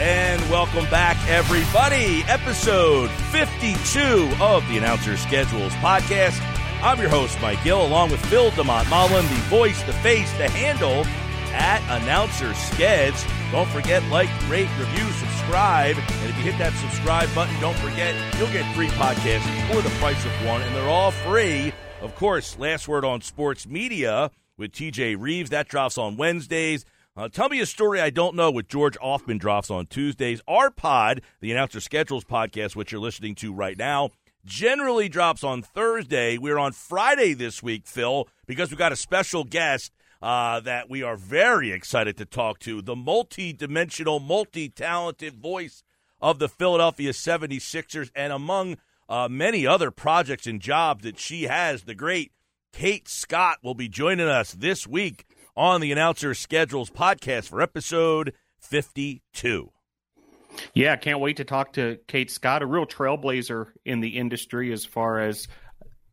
And welcome back, everybody. Episode 52 of the Announcer Schedules podcast. I'm your host, Mike Gill, along with Phil de Montmollin, the voice, the face, the handle at Announcer Skeds. Don't forget, like, rate, review, subscribe. And if you hit that subscribe button, don't forget, you'll get three podcasts for the price of one, and they're all free. Of course, last word on sports media with TJ Reeves. That drops on Wednesdays. Uh, tell me a story I don't know with George Offman drops on Tuesdays. Our pod, the Announcer Schedules podcast, which you're listening to right now, generally drops on Thursday. We're on Friday this week, Phil, because we've got a special guest uh, that we are very excited to talk to the multi dimensional, multi talented voice of the Philadelphia 76ers, and among uh, many other projects and jobs that she has, the great Kate Scott will be joining us this week on the Announcer Schedules podcast for episode 52. Yeah, can't wait to talk to Kate Scott, a real trailblazer in the industry as far as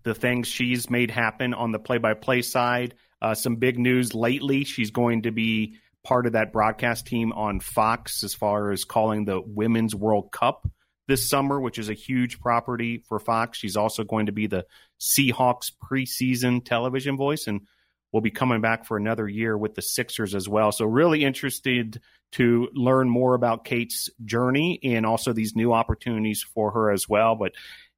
the things she's made happen on the play by play side. Uh, some big news lately. She's going to be part of that broadcast team on Fox as far as calling the Women's World Cup this summer, which is a huge property for Fox. She's also going to be the Seahawks preseason television voice and will be coming back for another year with the Sixers as well. So, really interested to learn more about Kate's journey and also these new opportunities for her as well. But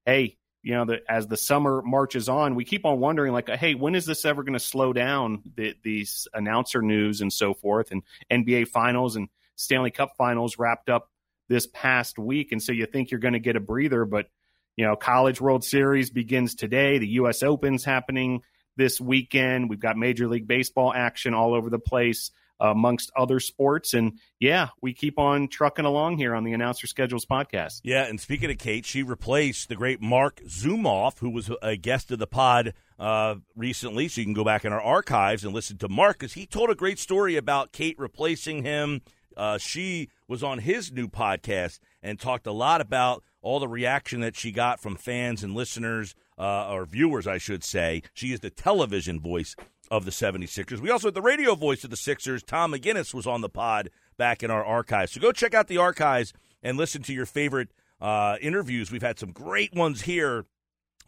hey, you know, the, as the summer marches on, we keep on wondering, like, hey, when is this ever going to slow down? The, these announcer news and so forth, and NBA Finals and Stanley Cup Finals wrapped up this past week, and so you think you're going to get a breather, but you know, College World Series begins today. The U.S. Open's happening this weekend. We've got Major League Baseball action all over the place amongst other sports. And yeah, we keep on trucking along here on the Announcer Schedules podcast. Yeah, and speaking of Kate, she replaced the great Marc Zumoff, who was a guest of the pod uh, recently. So you can go back in our archives and listen to Mark because he told a great story about Kate replacing him. Uh, she was on his new podcast and talked a lot about all the reaction that she got from fans and listeners, uh, or viewers, I should say. She is the television voice of the 76ers. We also had the radio voice of the Sixers. Tom McGinnis was on the pod back in our archives. So go check out the archives and listen to your favorite uh, interviews. We've had some great ones here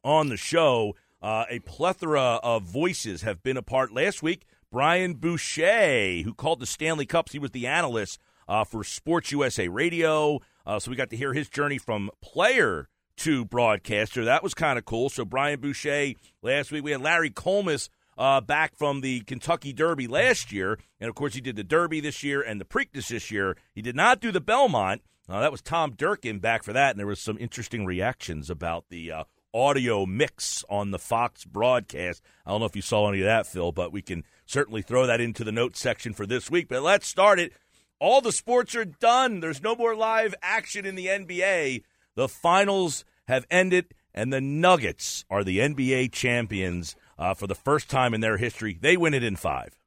on the show. Uh, a plethora of voices have been a part last week. Brian Boucher, who called the Stanley Cups, he was the analyst uh, for Sports USA Radio. Uh, so we got to hear his journey from player to broadcaster. That was kind of cool. So Brian Boucher last week. We had Larry Collmus uh, back from the Kentucky Derby last year. And of course, he did the Derby this year and the Preakness this year. He did not do the Belmont. Uh, that was Tom Durkin back for that. And there was some interesting reactions about the uh, audio mix on the Fox broadcast. I don't know if you saw any of that, Phil, but we can certainly throw that into the notes section for this week. But let's start it. All the sports are done. There's no more live action in the NBA. The finals have ended, and the Nuggets are the NBA champions uh, for the first time in their history. They win it in five.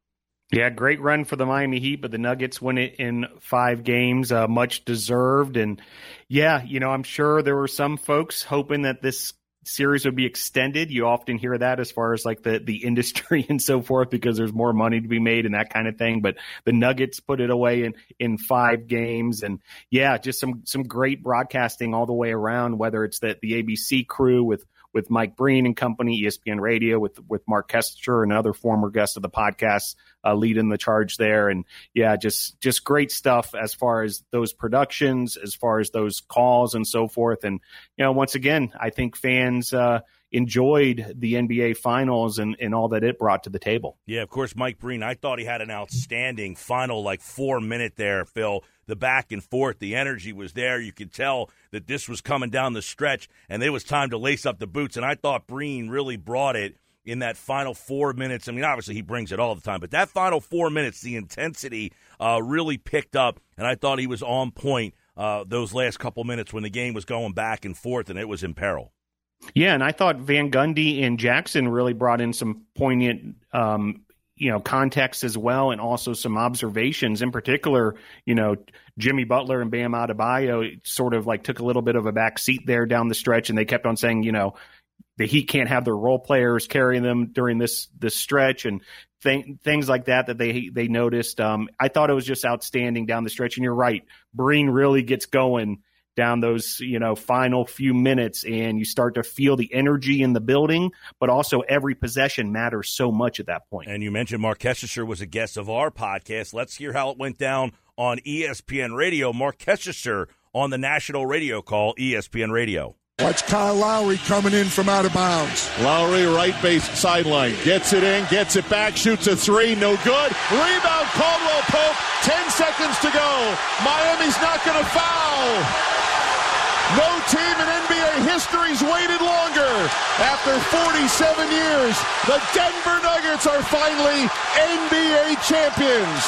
Yeah, great run for the Miami Heat, but the Nuggets win it in five games, uh, much deserved. And yeah, you know, I'm sure there were some folks hoping that this series would be extended. You often hear that as far as like the the industry and so forth because there's more money to be made and that kind of thing. But the Nuggets put it away in in five games, and yeah, just some some great broadcasting all the way around. Whether it's that the ABC crew with with Mike Breen and company, ESPN Radio with with Mark Kestecher, another former guest of the podcast, uh, leading the charge there. And yeah, just just great stuff as far as those productions, as far as those calls and so forth. And you know, once again, I think fans. Uh, enjoyed the NBA finals and, and all that it brought to the table. Yeah, of course, Mike Breen. I thought he had an outstanding final, like four minute there, Phil. The back and forth, the energy was there. You could tell that this was coming down the stretch, and it was time to lace up the boots. And I thought Breen really brought it in that final four minutes. I mean, obviously he brings it all the time, but that final four minutes, the intensity uh, really picked up, and I thought he was on point uh, those last couple minutes when the game was going back and forth and it was in peril. Yeah, and I thought Van Gundy and Jackson really brought in some poignant um, you know context as well and also some observations. In particular you know jimmy butler and bam adebayo sort of like took a little bit of a back seat there down the stretch and they kept on saying you know the heat can't have their role players carrying them during this this stretch and th- things like that that they they noticed. Um, i thought it was just outstanding down the stretch and you're right breen really gets going down those you know final few minutes and you start to feel the energy in the building but also every possession matters so much at that point. point and you mentioned mark Kestecher was a guest of our podcast let's hear how it went down on espn radio mark Kestecher on the national radio call espn radio Watch Kyle Lowry coming in from out of bounds. Lowry, right base sideline. Gets it in, gets it back, shoots a three, no good. Rebound, Caldwell Pope, 10 seconds to go. Miami's not going to foul. No team in NBA history's waited longer. After 47 years, the Denver Nuggets are finally NBA champions.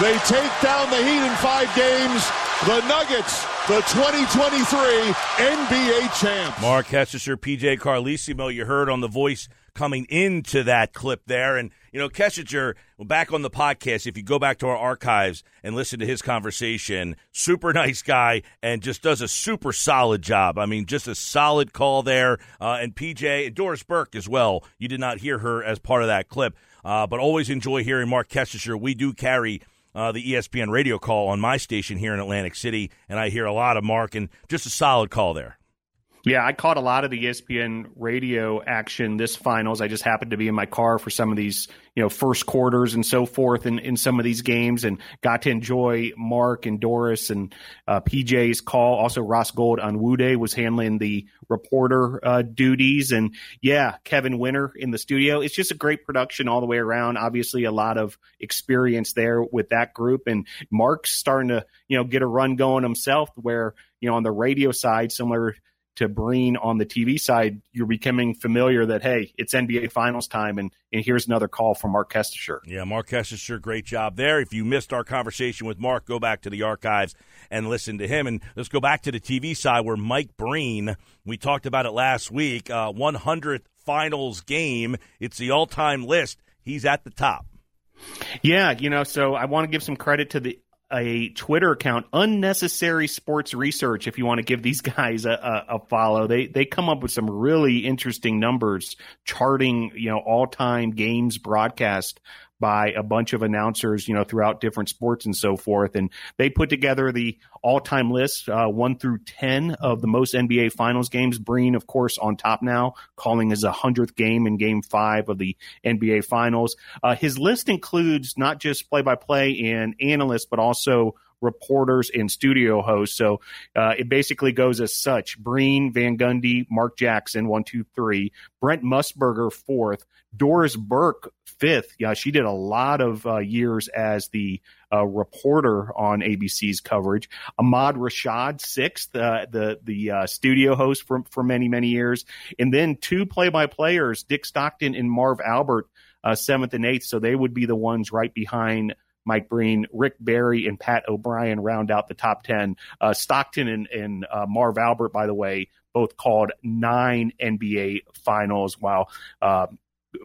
They take down the Heat in five games. The Nuggets, the 2023 NBA champs. Mark Kestecher, PJ Carlesimo, you heard on the voice coming into that clip there. And, you know, Kestecher, back on the podcast, if you go back to our archives and listen to his conversation, super nice guy and just does a super solid job. I mean, just a solid call there. Uh, and PJ, and Doris Burke as well. You did not hear her as part of that clip. Uh, but always enjoy hearing Mark Kestecher. We do carry uh, the ESPN radio call on my station here in Atlantic City, and I hear a lot of Mark and just a solid call there. Yeah, I caught a lot of the ESPN radio action this finals. I just happened to be in my car for some of these, you know, first quarters and so forth in, in some of these games and got to enjoy Mark and Doris and uh, PJ's call. Also, Ros Gold-Onwude was handling the reporter uh, duties. And yeah, Kevin Winter in the studio. It's just a great production all the way around. Obviously, a lot of experience there with that group. And Mark's starting to, you know, get a run going himself where, you know, on the radio side, similar – to Breen on the TV side, you're becoming familiar that hey, it's NBA Finals time, and and here's another call from Mark Kestecher. Yeah, Mark Kestecher, great job there. If you missed our conversation with Mark, go back to the archives and listen to him. And let's go back to the TV side where Mike Breen. We talked about it last week. Uh, 100th Finals game. It's the all-time list. He's at the top. Yeah, you know, so I want to give some credit to the a Twitter account, Unnecessary Sports Research. If you want to give these guys a, a, a, follow, they they come up with some really interesting numbers, charting you know all time games broadcast by a bunch of announcers, you know, throughout different sports and so forth. And they put together the all-time list, uh, one through ten of the most NBA Finals games. Breen, of course, on top now, calling his hundredth game in Game Five of the NBA Finals. Uh, his list includes not just play-by-play and analysts, but also reporters and studio hosts. So uh, it basically goes as such: Breen, Van Gundy, Mark Jackson, one, two, three. Brent Musburger, fourth. Doris Burke, fifth. Yeah, she did a lot of uh, years as the uh, reporter on ABC's coverage. Ahmad Rashad, sixth, uh, the the uh, studio host for for many many years, and then two play by players, Dick Stockton and Marv Albert, uh, seventh and eighth. So they would be the ones right behind. Mike Breen, Rick Barry, and Pat O'Brien round out the top 10. Uh, Stockton and, and Marv Albert, by the way, both called nine NBA finals, while uh,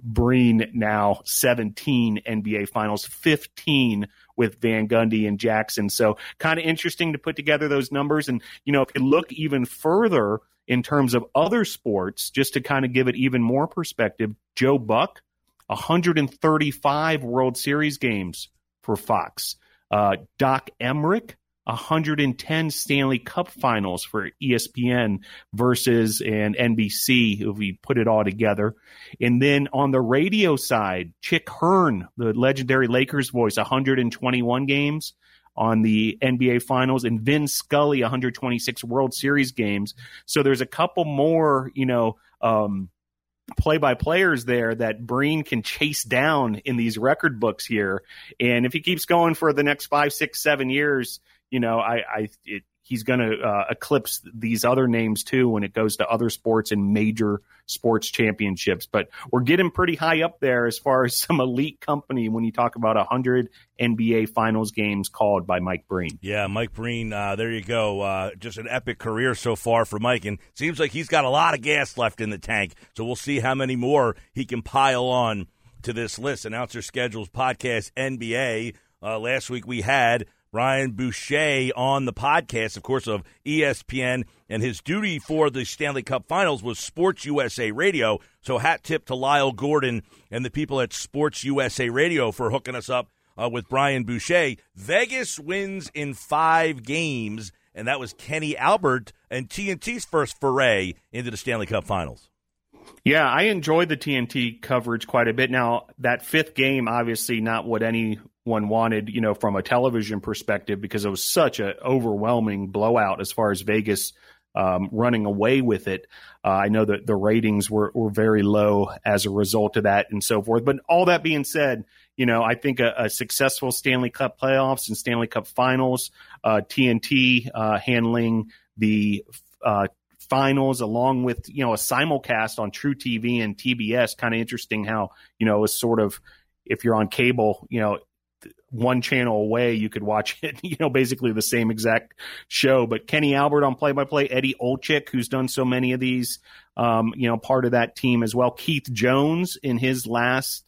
Breen now 17 NBA finals, 15 with Van Gundy and Jackson. So kind of interesting to put together those numbers. And, you know, if you look even further in terms of other sports, just to kind of give it even more perspective, Joe Buck, 135 World Series games for Fox. Uh, Doc Emrick, 110 Stanley Cup finals for ESPN versus and NBC if we put it all together. And then on the radio side, Chick Hearn, the legendary Lakers voice, 121 games on the NBA finals and Vin Scully 126 World Series games. So there's a couple more, you know, um, play by players there that Breen can chase down in these record books here. And if he keeps going for the next five, six, seven years, you know, I, I it, he's going to uh, eclipse these other names too when it goes to other sports and major sports championships. But we're getting pretty high up there as far as some elite company when you talk about 100 NBA Finals games called by Mike Breen. Yeah, Mike Breen, uh, there you go. Uh, just an epic career so far for Mike, and seems like he's got a lot of gas left in the tank. So we'll see how many more he can pile on to this list. Announcer schedules podcast NBA. Uh, last week we had Brian Boucher on the podcast, of course, of ESPN, and his duty for the Stanley Cup Finals was Sports USA Radio. So hat tip to Lyle Gordon and the people at Sports USA Radio for hooking us up uh, with Brian Boucher. Vegas wins in five games, and that was Kenny Albert and TNT's first foray into the Stanley Cup Finals. Yeah, I enjoyed the TNT coverage quite a bit. Now, that fifth game, obviously not what any one wanted, you know, from a television perspective, because it was such an overwhelming blowout as far as Vegas um, running away with it. Uh, I know that the ratings were, were very low as a result of that and so forth. But all that being said, you know, I think a, a successful Stanley Cup playoffs and Stanley Cup finals, uh, TNT uh, handling the uh, finals along with, you know, a simulcast on truTV and TBS. Kind of interesting how, you know, it's sort of, if you're on cable, you know, one channel away, you could watch it, you know, basically the same exact show. But Kenny Albert on play by play, Eddie Olczyk, who's done so many of these, um, you know, part of that team as well. Keith Jones in his last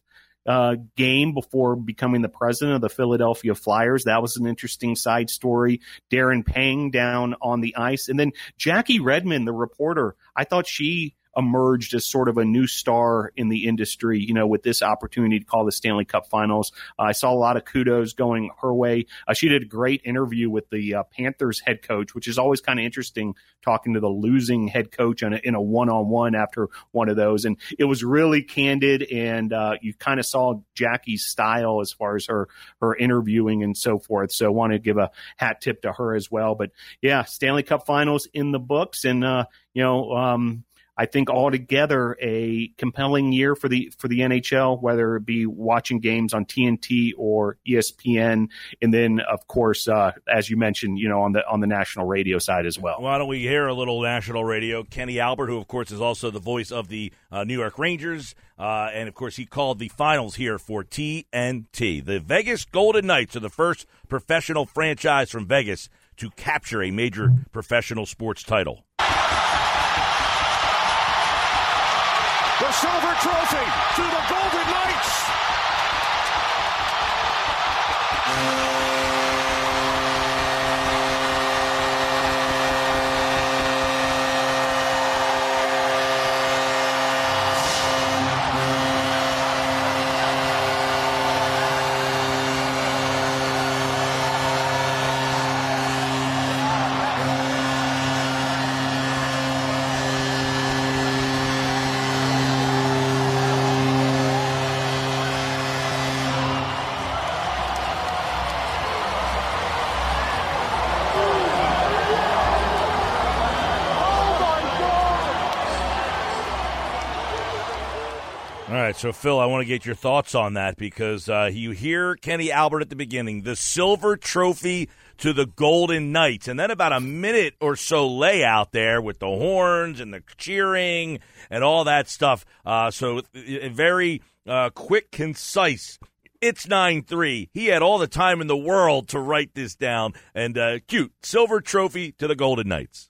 uh, game before becoming the president of the Philadelphia Flyers. That was an interesting side story. Darren Pang down on the ice. And then Jackie Redmond, the reporter, I thought she emerged as sort of a new star in the industry, you know, with this opportunity to call the Stanley Cup finals. Uh, I saw a lot of kudos going her way. Uh, she did a great interview with the uh, Panthers head coach, which is always kind of interesting talking to the losing head coach in a, in a one-on-one after one of those. And it was really candid and uh, you kind of saw Jackie's style as far as her, her interviewing and so forth. So I want to give a hat tip to her as well. But yeah, Stanley Cup finals in the books and, uh, you know, um, I think altogether a compelling year for the for the NHL, whether it be watching games on TNT or ESPN, and then of course, uh, as you mentioned, you know on the on the national radio side as well. Why don't we hear a little national radio? Kenny Albert, who of course is also the voice of the uh, New York Rangers, uh, and of course he called the finals here for TNT. The Vegas Golden Knights are the first professional franchise from Vegas to capture a major professional sports title. Silver trophy to the so Phil, I want to get your thoughts on that because uh, you hear Kenny Albert at the beginning, the silver trophy to the Golden Knights, and then about a minute or so lay out there with the horns and the cheering and all that stuff. Uh, so very uh, quick, concise. It's 9 3. He had all the time in the world to write this down. And uh, cute. Silver trophy to the Golden Knights.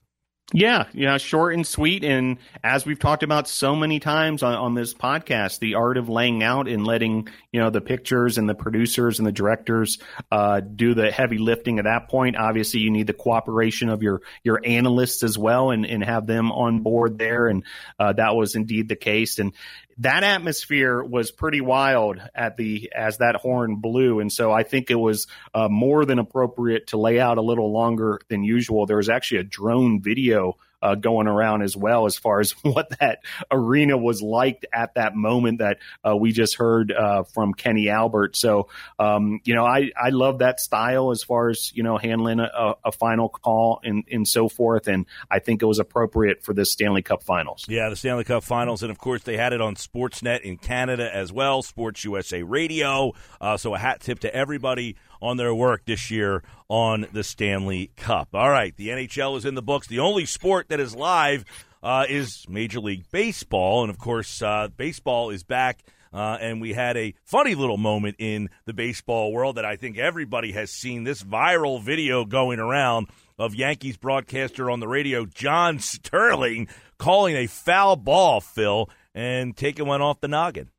Yeah, yeah, short and sweet. And as we've talked about so many times on, on, this podcast, the art of laying out and letting, you know, the pictures and the producers and the directors uh, do the heavy lifting at that point. Obviously, you need the cooperation of your your analysts as well and, and have them on board there. And uh, that was indeed the case. And that atmosphere was pretty wild at the as that horn blew, and so I think it was uh, more than appropriate to lay out a little longer than usual. There was actually a drone video uh, going around as well as far as what that arena was like at that moment that uh, we just heard uh, from Kenny Albert. So, um, you know, I, I love that style as far as, you know, handling a, a final call and, and so forth. And I think it was appropriate for the Stanley Cup finals. Yeah, the Stanley Cup finals. And of course, they had it on Sportsnet in Canada as well, Sports USA Radio. Uh, so a hat tip to everybody on their work this year on the Stanley Cup. All right, the NHL is in the books. The only sport that is live uh, is Major League Baseball. And of course, uh, baseball is back. Uh, and we had a funny little moment in the baseball world that I think everybody has seen this viral video going around of Yankees broadcaster on the radio, John Sterling, calling a foul ball, Phil, and taking one off the noggin.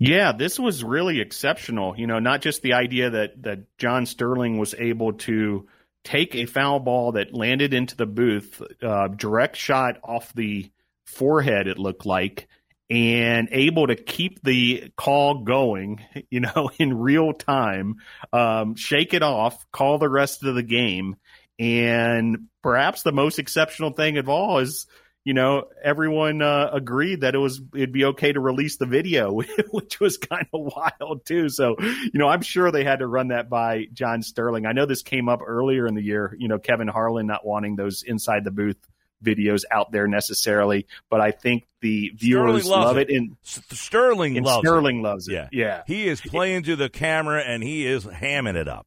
Yeah, this was really exceptional. You know, not just the idea that that John Sterling was able to take a foul ball that landed into the booth, uh, direct shot off the forehead, it looked like, and able to keep the call going, you know, in real time, um, shake it off, call the rest of the game. And perhaps the most exceptional thing of all is you know, everyone uh, agreed that it was it'd be okay to release the video, which was kind of wild too. So, you know, I'm sure they had to run that by John Sterling. I know this came up earlier in the year. You know, Kevin Harlan not wanting those inside the booth videos out there necessarily, but I think the viewers love it. it. And Sterling and loves Sterling it. loves it. Yeah, yeah. He is playing to the camera and he is hamming it up.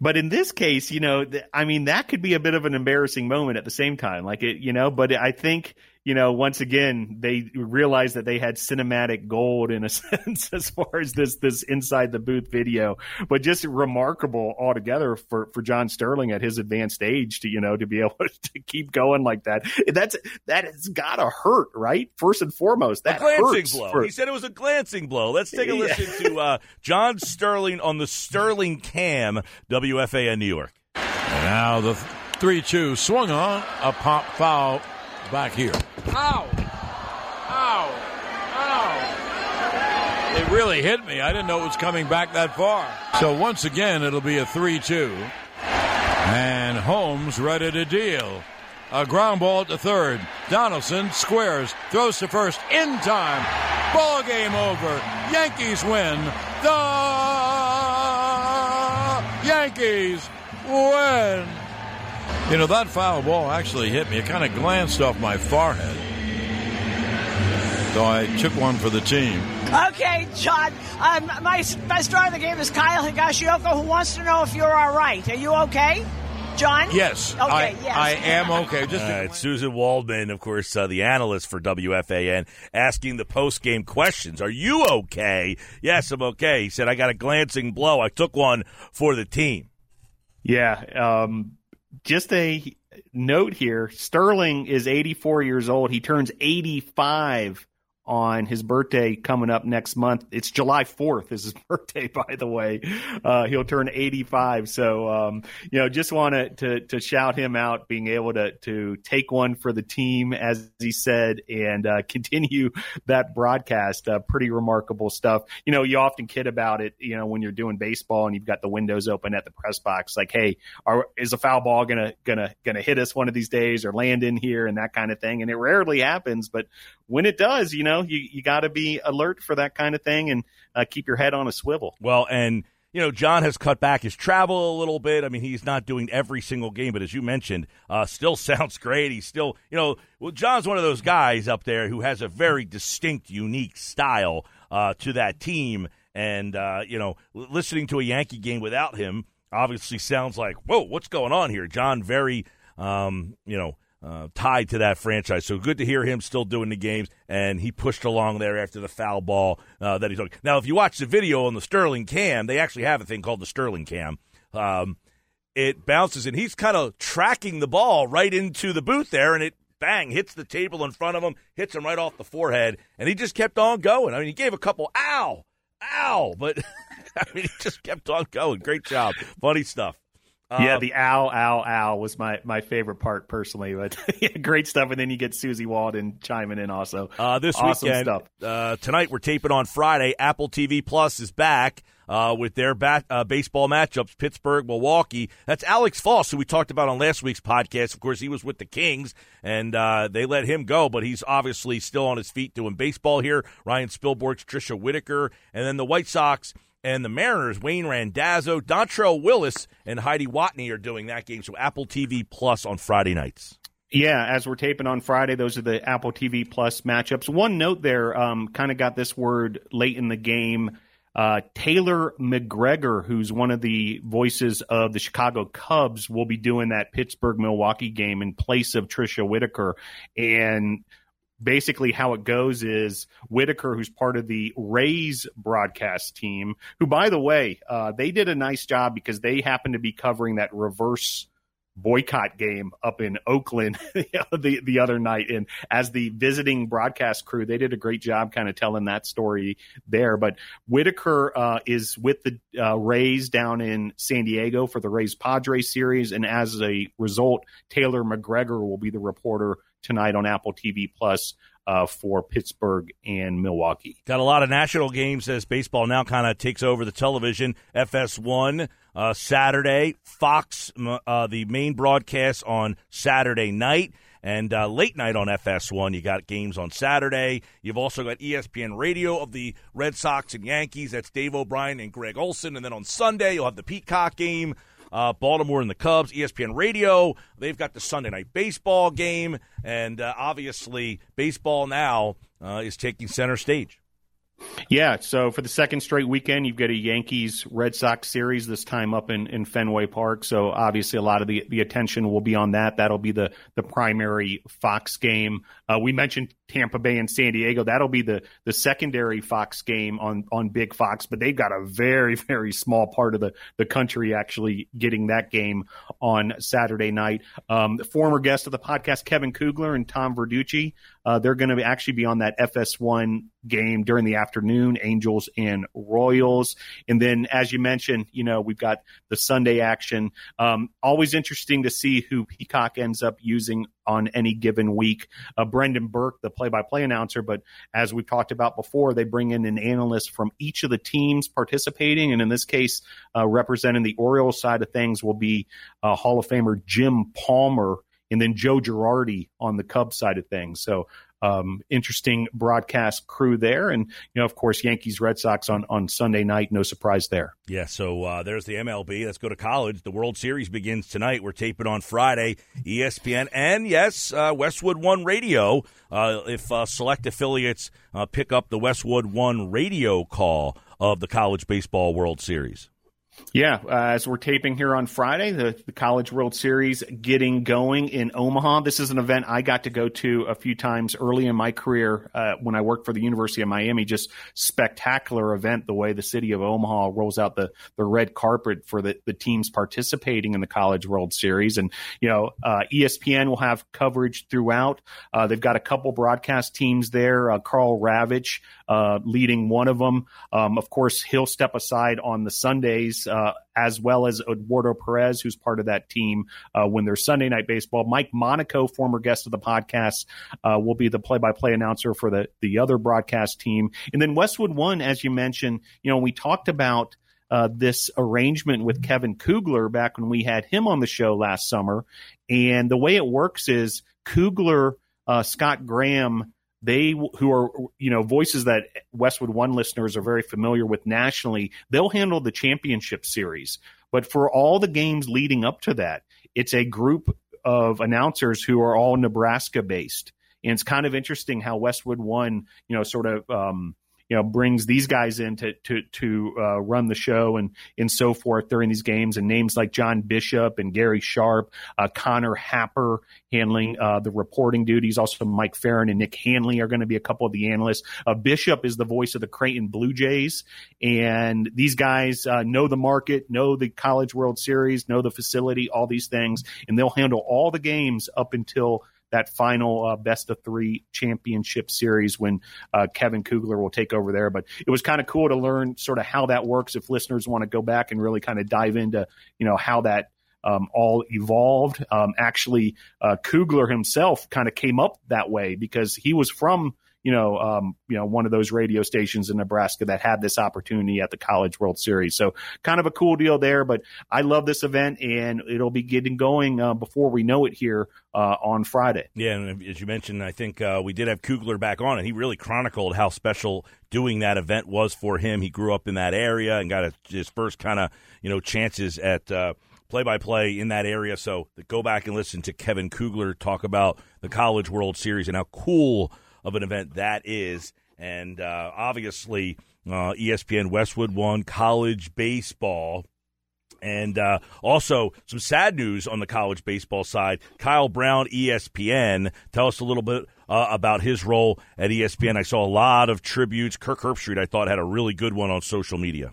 But in this case, you know, I mean, that could be a bit of an embarrassing moment at the same time. Like it, you know, but I think you know, once again, they realized that they had cinematic gold in a sense as far as this this inside the booth video, but just remarkable altogether for for John Sterling at his advanced age to you know to be able to keep going like that. That's that has got to hurt, right? First and foremost, that a glancing hurts blow. For, he said it was a glancing blow. Let's take a listen yeah. to uh, John Sterling on the Sterling Cam, WFAN New York. And now the three-two swung on a pop foul back here. Ow! Ow! Ow! It really hit me. I didn't know it was coming back that far. So once again, it'll be a 3 2. And Holmes ready to deal. A ground ball to third. Donaldson squares, throws to first in time. Ball game over. Yankees win. The Yankees win. You know, that foul ball actually hit me. It kind of glanced off my forehead. So I took one for the team. Okay, John. Um, my, my star of the game is Kyle Higashioka, who wants to know if you're all right. Are you okay? John? Yes. Okay, I, yes. I am okay. Just All right, Suzyn Waldman, of course, uh, the analyst for WFAN, asking the post game questions. Are you okay? Yes, I'm okay. He said, I got a glancing blow. I took one for the team. Yeah. Um, just a note here Sterling is 84 years old. He turns 85 on his birthday coming up next month. It's July 4th is his birthday, by the way. Uh, he'll turn 85. So, um, you know, just wanted to, to shout him out being able to, to take one for the team, as he said, and uh, continue that broadcast. Uh, pretty remarkable stuff. You know, you often kid about it, you know, when you're doing baseball and you've got the windows open at the press box, like, hey, are, is a foul ball going to, going to, going to hit us one of these days or land in here and that kind of thing. And it rarely happens, but when it does, you know, you, you got to be alert for that kind of thing and uh, keep your head on a swivel. Well, and you know, John has cut back his travel a little bit. I mean, he's not doing every single game, but as you mentioned, uh, still sounds great. He's still, you know, well, John's one of those guys up there who has a very distinct, unique style uh, to that team. And, uh, you know, listening to a Yankee game without him obviously sounds like, whoa, what's going on here? John, very, um, you know, uh, tied to that franchise. So good to hear him still doing the games, and he pushed along there after the foul ball uh, that he took. Now, if you watch the video on the Sterling Cam, they actually have a thing called the Sterling Cam. Um, it bounces, and he's kind of tracking the ball right into the booth there, and it bang hits the table in front of him, hits him right off the forehead, and he just kept on going. I mean, he gave a couple ow, ow, but I mean, he just kept on going. Great job, funny stuff yeah, um, the ow, ow, ow was my, my favorite part personally. But great stuff, and then you get Susie Waldman chiming in also. Uh, this awesome weekend, stuff. Uh, tonight we're taping on Friday. Apple TV Plus is back. uh, with their bat, uh, baseball matchups, Pittsburgh, Milwaukee. That's Alex Faust, who we talked about on last week's podcast. Of course, he was with the Kings, and uh, they let him go, but he's obviously still on his feet doing baseball here. Ryan Spilborghs, Tricia Whitaker, and then the White Sox and the Mariners, Wayne Randazzo, Dontrelle Willis, and Heidi Watney are doing that game. So Apple TV Plus on Friday nights. Yeah, as we're taping on Friday, those are the Apple TV Plus matchups. One note there, um, kind of got this word late in the game. Uh, Taylor McGregor, who's one of the voices of the Chicago Cubs, will be doing that Pittsburgh Milwaukee game in place of Tricia Whitaker. And basically, how it goes is Whitaker, who's part of the Rays broadcast team, who, by the way, uh, they did a nice job because they happen to be covering that reverse boycott game up in Oakland the the other night. And as the visiting broadcast crew they did a great job kind of telling that story there. But Whitaker uh, is with the uh, Rays down in San Diego for the Rays Padres series. And as a result Taylor McGregor will be the reporter tonight on Apple TV Plus uh, for Pittsburgh and Milwaukee. Got a lot of national games as baseball now kind of takes over the television. FS1 uh, Saturday, Fox, uh, the main broadcast on Saturday night. And uh, late night on FS1, you got games on Saturday. You've also got ESPN Radio of the Red Sox and Yankees. That's Dave O'Brien and Greg Olson. And then on Sunday, you'll have the Peacock game uh, Baltimore and the Cubs, ESPN Radio. They've got the Sunday night baseball game, and uh, obviously, baseball now uh, is taking center stage. Yeah, so for the second straight weekend, you've got a Yankees Red Sox series this time up in, in Fenway Park. So obviously, a lot of the, the attention will be on that. That'll be the the primary Fox game. Uh, we mentioned Tampa Bay and San Diego. That'll be the the secondary Fox game on on Big Fox, but they've got a very very small part of the the country actually getting that game on Saturday night. Um, former guest of the podcast, Kevin Kugler and Tom Verducci, uh, they're going to actually be on that FS1 game during the afternoon, Angels and Royals. And then, as you mentioned, you know, we've got the Sunday action. Um, always interesting to see who Peacock ends up using on any given week. Uh, Brendan Burke, the play by play announcer, but as we've talked about before, they bring in an analyst from each of the teams participating. And in this case, uh, representing the Orioles side of things will be uh, Hall of Famer Jim Palmer and then Joe Girardi on the Cubs side of things. So um, interesting broadcast crew there, and you know, of course, Yankees Red Sox on on Sunday night. No surprise there. Yeah. So uh, there's the MLB. Let's go to college. The World Series begins tonight. We're taping on Friday. ESPN and yes, uh, Westwood One Radio. Uh, if uh, select affiliates uh, pick up the Westwood One radio call of the College Baseball World Series. Yeah, uh, as we're taping here on Friday, the, the College World Series getting going in Omaha. This is an event I got to go to a few times early in my career uh, when I worked for the University of Miami. Just spectacular event, the way the city of Omaha rolls out the, the red carpet for the, the teams participating in the College World Series. And, you know, uh, ESPN will have coverage throughout. Uh, they've got a couple broadcast teams there. Uh, Karl Ravech uh, leading one of them. Um, of course, he'll step aside on the Sundays, uh, as well as Eduardo Perez, who's part of that team uh, when there's Sunday night baseball. Mike Monaco, former guest of the podcast, uh, will be the play-by-play announcer for the the other broadcast team. And then Westwood One, as you mentioned, you know, we talked about. Uh, this arrangement with Kevin Kugler back when we had him on the show last summer. And the way it works is Kugler, uh, Scott Graham, they who are you know voices that Westwood One listeners are very familiar with nationally, they'll handle the championship series. But for all the games leading up to that, it's a group of announcers who are all Nebraska based. And it's kind of interesting how Westwood One, you know, sort of um, you know brings these guys in to to to uh, run the show and and so forth during these games and names like John Bishop and Gary Sharp, uh, Connor Happer handling uh, the reporting duties. Also, Mike Farron and Nick Hanley are going to be a couple of the analysts. Uh, Bishop is the voice of the Creighton Blue Jays, and these guys uh, know the market, know the College World Series, know the facility, all these things, and they'll handle all the games up until that final uh, best of three championship series when uh, Kevin Kugler will take over there. But it was kind of cool to learn sort of how that works. If listeners want to go back and really kind of dive into, you know, how that um, all evolved. Um, actually, uh, Kugler himself kind of came up that way because he was from you know, um, you know, one of those radio stations in Nebraska that had this opportunity at the College World Series. So kind of a cool deal there. But I love this event, and it'll be getting going uh, before we know it here uh, on Friday. Yeah, and as you mentioned, I think uh, we did have Kugler back on, and he really chronicled how special doing that event was for him. He grew up in that area and got a, his first kind of you know chances at play by play in that area. So go back and listen to Kevin Kugler talk about the College World Series and how cool of an event that is. And uh, obviously, uh, ESPN Westwood One college baseball. And uh, also some sad news on the college baseball side. Kyle Brown, ESPN. Tell us a little bit uh, about his role at ESPN. I saw a lot of tributes. Kirk Herbstreit, I thought, had a really good one on social media.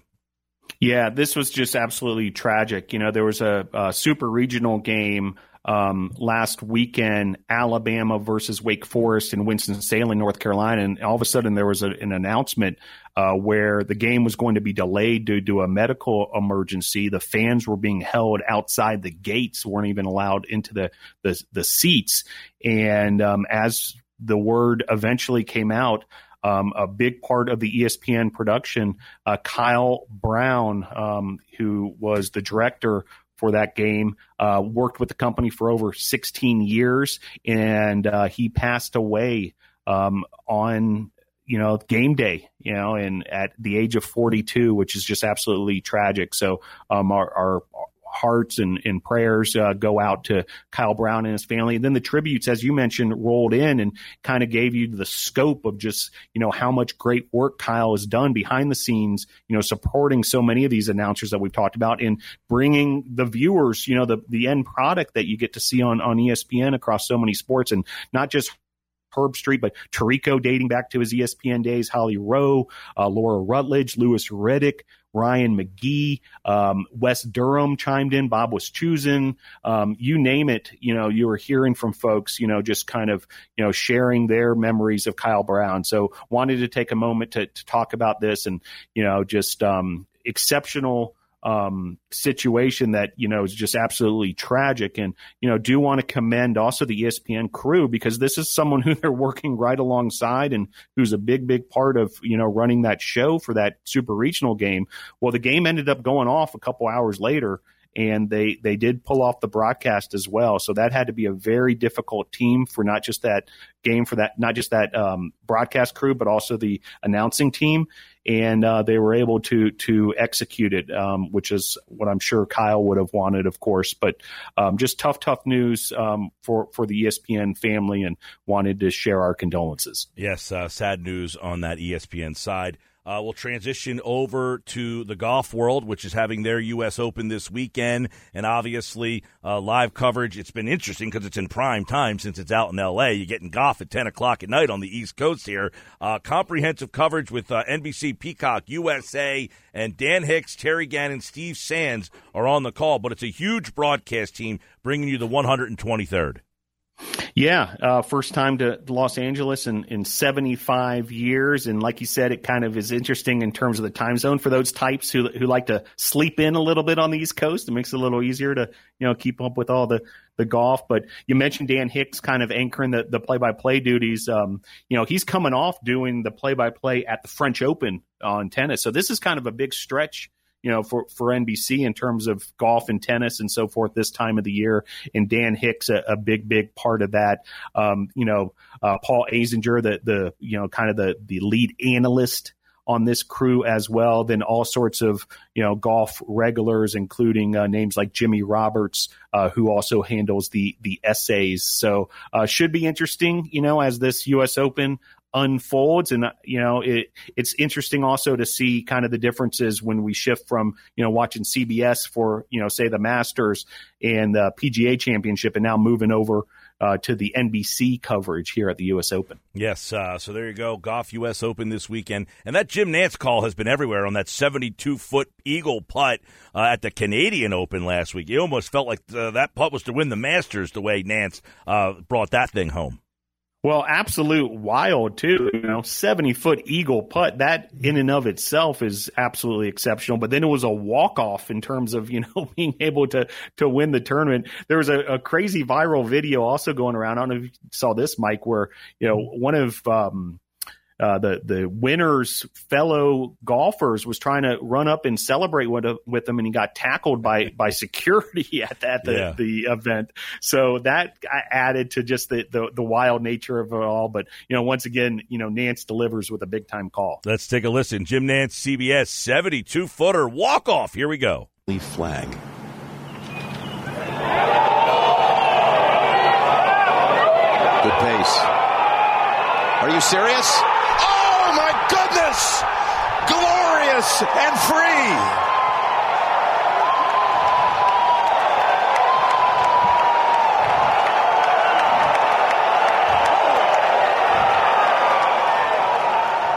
Yeah, this was just absolutely tragic. You know, there was a, a super regional game um, last weekend, Alabama versus Wake Forest in Winston-Salem, North Carolina, and all of a sudden there was a, an announcement uh, where the game was going to be delayed due to a medical emergency. The fans were being held outside the gates, weren't even allowed into the the, the seats, and um, as the word eventually came out, um, a big part of the ESPN production. Uh, Kyle Brown, um, who was the director for that game, uh, worked with the company for over 16 years, and uh, he passed away um, on you know game day you know and at the age of 42 which is just absolutely tragic. So um, our, our hearts and, and prayers uh, go out to Kyle Brown and his family. And then the tributes, as you mentioned, rolled in and kind of gave you the scope of just, you know, how much great work Kyle has done behind the scenes, you know, supporting so many of these announcers that we've talked about and bringing the viewers, you know, the, the end product that you get to see on, on ESPN across so many sports and not just Herbstreit, but Tirico dating back to his ESPN days, Holly Rowe, uh, Laura Rutledge, Louis Riddick, Ryan McGee, um, Wes Durham chimed in, Bob Wischusen, um, you name it. You know, you were hearing from folks, you know, just kind of, you know, sharing their memories of Kyle Brown. So wanted to take a moment to, to talk about this and, you know, just um, exceptional um, situation that you know is just absolutely tragic. And you know, do want to commend also the ESPN crew because this is someone who they're working right alongside and who's a big, big part of you know running that show for that super regional game. Well, the game ended up going off a couple hours later and they they did pull off the broadcast as well. So that had to be a very difficult team for not just that game for that not just that um, broadcast crew, but also the announcing team. And uh, they were able to to execute it, um, which is what I'm sure Kyle would have wanted, of course. But um, just tough, tough news um, for for the ESPN family, and wanted to share our condolences. Yes, uh, sad news on that ESPN side. Uh, we'll transition over to the golf world, which is having their U.S. Open this weekend, and obviously uh, live coverage. It's been interesting because it's in prime time since it's out in L.A. You're getting golf at 10 o'clock at night on the East Coast here. Uh, comprehensive coverage with uh, NBC Peacock USA and Dan Hicks, Terry Gannon, Steve Sands are on the call, but it's a huge broadcast team bringing you the 123rd. Yeah, uh, first time to Los Angeles in, in 75 years. And like you said, it kind of is interesting in terms of the time zone for those types who, who like to sleep in a little bit on the East Coast. It makes it a little easier to, you know, keep up with all the, the golf. But you mentioned Dan Hicks kind of anchoring the, the play-by-play duties. Um, you know, he's coming off doing the play-by-play at the French Open on tennis. So this is kind of a big stretch you know, for, for NBC in terms of golf and tennis and so forth this time of the year. And Dan Hicks, a, a big, big part of that. Um, you know, uh, Paul Azinger, the, the, you know, kind of the, the lead analyst on this crew as well. Then all sorts of you know golf regulars, including uh, names like Jimmy Roberts, uh, who also handles the the essays. So uh, should be interesting, you know, as this U.S. Open unfolds and you know it it's interesting also to see kind of the differences when we shift from you know watching CBS for you know say the Masters and the PGA Championship and now moving over uh, to the NBC coverage here at the U.S. Open. Yes, uh, so there you go, golf U.S. Open this weekend, and that Jim Nantz call has been everywhere on that 72 foot eagle putt uh, at the Canadian Open last week. It almost felt like uh, that putt was to win the Masters the way Nantz uh, brought that thing home. Well, absolute wild too. You know, seventy foot eagle putt. That in and of itself is absolutely exceptional. But then it was a walk off in terms of you know being able to to win the tournament. There was a, a, crazy viral video also going around. I don't know if you saw this, Mike, where you know one of um, uh, the the winner's fellow golfers was trying to run up and celebrate with, with them, and he got tackled by by security at, at the, yeah. the event. So that added to just the, the, the wild nature of it all. But you know, once again, you know, Nantz delivers with a big time call. Let's take a listen. Jim Nantz, CBS, seventy two footer walk off. Here we go. Leaf flag. Good pace. Are you serious? Oh! Glorious and free!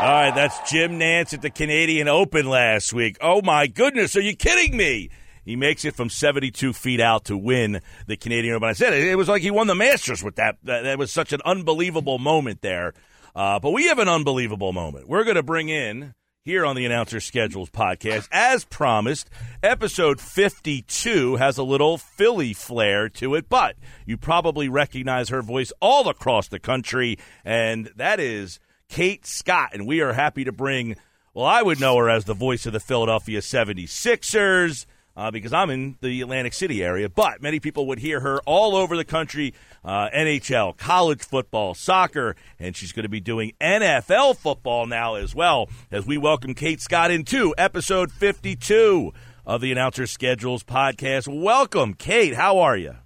All right, that's Jim Nantz at the Canadian Open last week. Oh my goodness, are you kidding me? He makes it from 72 feet out to win the Canadian Open. I said it, it was like he won the Masters with that. That, that was such an unbelievable moment there. Uh, but we have an unbelievable moment. We're going to bring in here on the Announcer Schedules podcast, as promised, episode 52 has a little Philly flair to it, but you probably recognize her voice all across the country, and that is Kate Scott. And we are happy to bring, well, I would know her as the voice of the Philadelphia 76ers uh, because I'm in the Atlantic City area, but many people would hear her all over the country uh, NHL, college football, soccer, and she's going to be doing NFL football now as well as we welcome Kate Scott into episode 52 of the Announcer Schedules podcast. Welcome, Kate. How are you?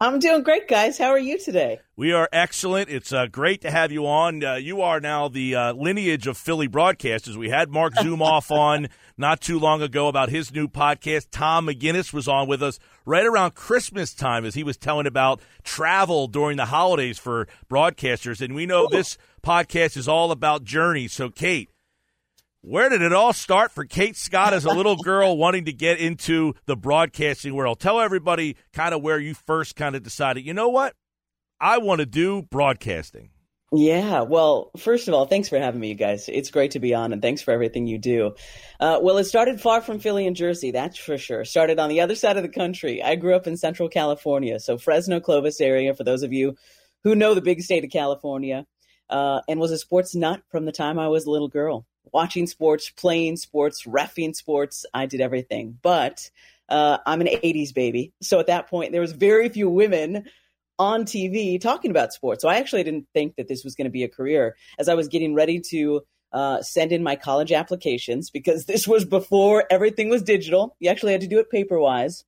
I'm doing great, guys. How are you today? We are excellent. It's uh, great to have you on. Uh, you are now the uh, lineage of Philly broadcasters. We had Marc Zumoff on not too long ago about his new podcast. Tom McGinnis was on with us right around Christmas time as he was telling about travel during the holidays for broadcasters. And we know this podcast is all about journeys. So, Kate, where did it all start for Kate Scott as a little girl wanting to get into the broadcasting world? Tell everybody kind of where you first kind of decided, you know what? I want to do broadcasting. Yeah, well, first of all, thanks for having me, you guys. It's great to be on, and thanks for everything you do. Uh, well, it started far from Philly and Jersey, that's for sure. Started on the other side of the country. I grew up in Central California, so Fresno, Clovis area, for those of you who know the big state of California, uh, and was a sports nut from the time I was a little girl. Watching sports, playing sports, refing sports, I did everything. But uh, I'm an 80s baby, so at that point, there was very few women on TV talking about sports. So I actually didn't think that this was going to be a career as I was getting ready to uh, send in my college applications because this was before everything was digital. You actually had to do it paper wise.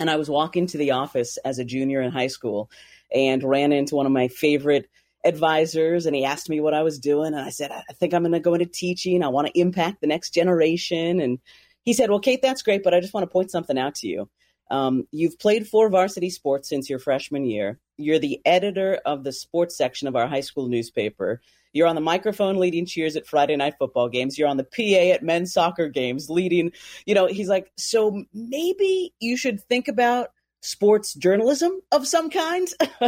And I was walking to the office as a junior in high school and ran into one of my favorite advisors and he asked me what I was doing. And I said, I think I'm going to go into teaching. I want to impact the next generation. And he said, Well, Kate, that's great, but I just want to point something out to you. Um, you've played four varsity sports since your freshman year. You're the editor of the sports section of our high school newspaper. You're on the microphone leading cheers at Friday night football games. You're on the PA at men's soccer games leading, you know, he's like, so maybe you should think about sports journalism of some kind?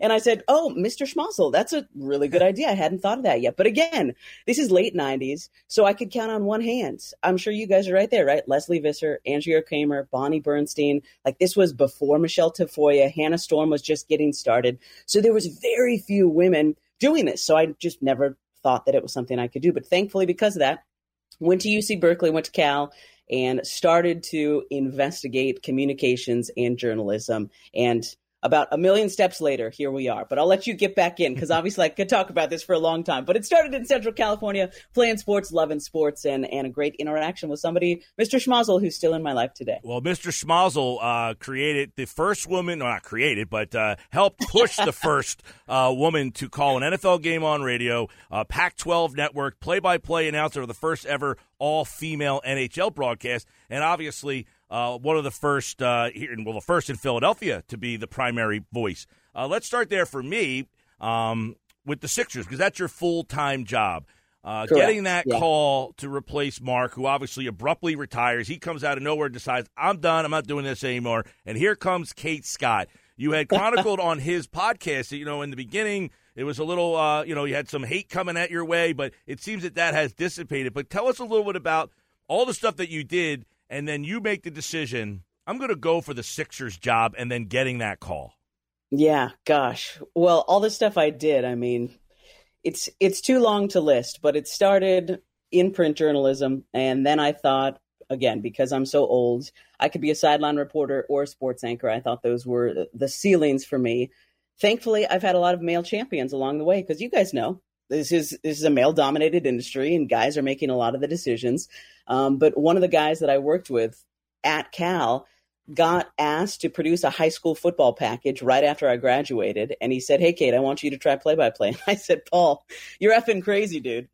and I said, Oh, Mr. Schmozzle, that's a really good idea. I hadn't thought of that yet. But again, this is late 90s, so I could count on one hand. I'm sure you guys are right there, right? Lesley Visser, Andrea Kremer, Bonnie Bernstein. Like this was before Michelle Tafoya. Hannah Storm was just getting started. So there was very few women doing this. So I just never thought that it was something I could do. But thankfully, because of that, went to UC Berkeley, went to Cal, and started to investigate communications and journalism. And about a million steps later, here we are. But I'll let you get back in because obviously I could talk about this for a long time. But it started in Central California, playing sports, loving sports, and, and a great interaction with somebody, Mr. Schmazel, who's still in my life today. Well, Mr. Schmazel uh, created the first woman, well, not created, but uh, helped push the first uh, woman to call an NFL game on radio, uh, Pac 12 network, play by play announcer of the first ever all female NHL broadcast. And obviously, uh, one of the first uh, here, well, the first in Philadelphia to be the primary voice. Uh, let's start there for me um, with the Sixers because that's your full time job. Uh, getting that yeah. call to replace Mark, who obviously abruptly retires, he comes out of nowhere and decides, "I'm done. I'm not doing this anymore." And here comes Kate Scott. You had chronicled on his podcast you know in the beginning it was a little, uh, you know, you had some hate coming at your way, but it seems that that has dissipated. But tell us a little bit about all the stuff that you did and then you make the decision I'm going to go for the Sixers job and then getting that call. Yeah, gosh. Well, all the stuff I did, I mean, it's it's too long to list, but it started in print journalism, and then I thought again because I'm so old, I could be a sideline reporter or a sports anchor. I thought those were the ceilings for me. Thankfully, I've had a lot of male champions along the way because you guys know this is this is a male dominated industry, and guys are making a lot of the decisions. Um, but one of the guys that I worked with at Cal got asked to produce a high school football package right after I graduated. And he said, Hey, Kate, I want you to try play by play. I said, Paul, you're effing crazy, dude.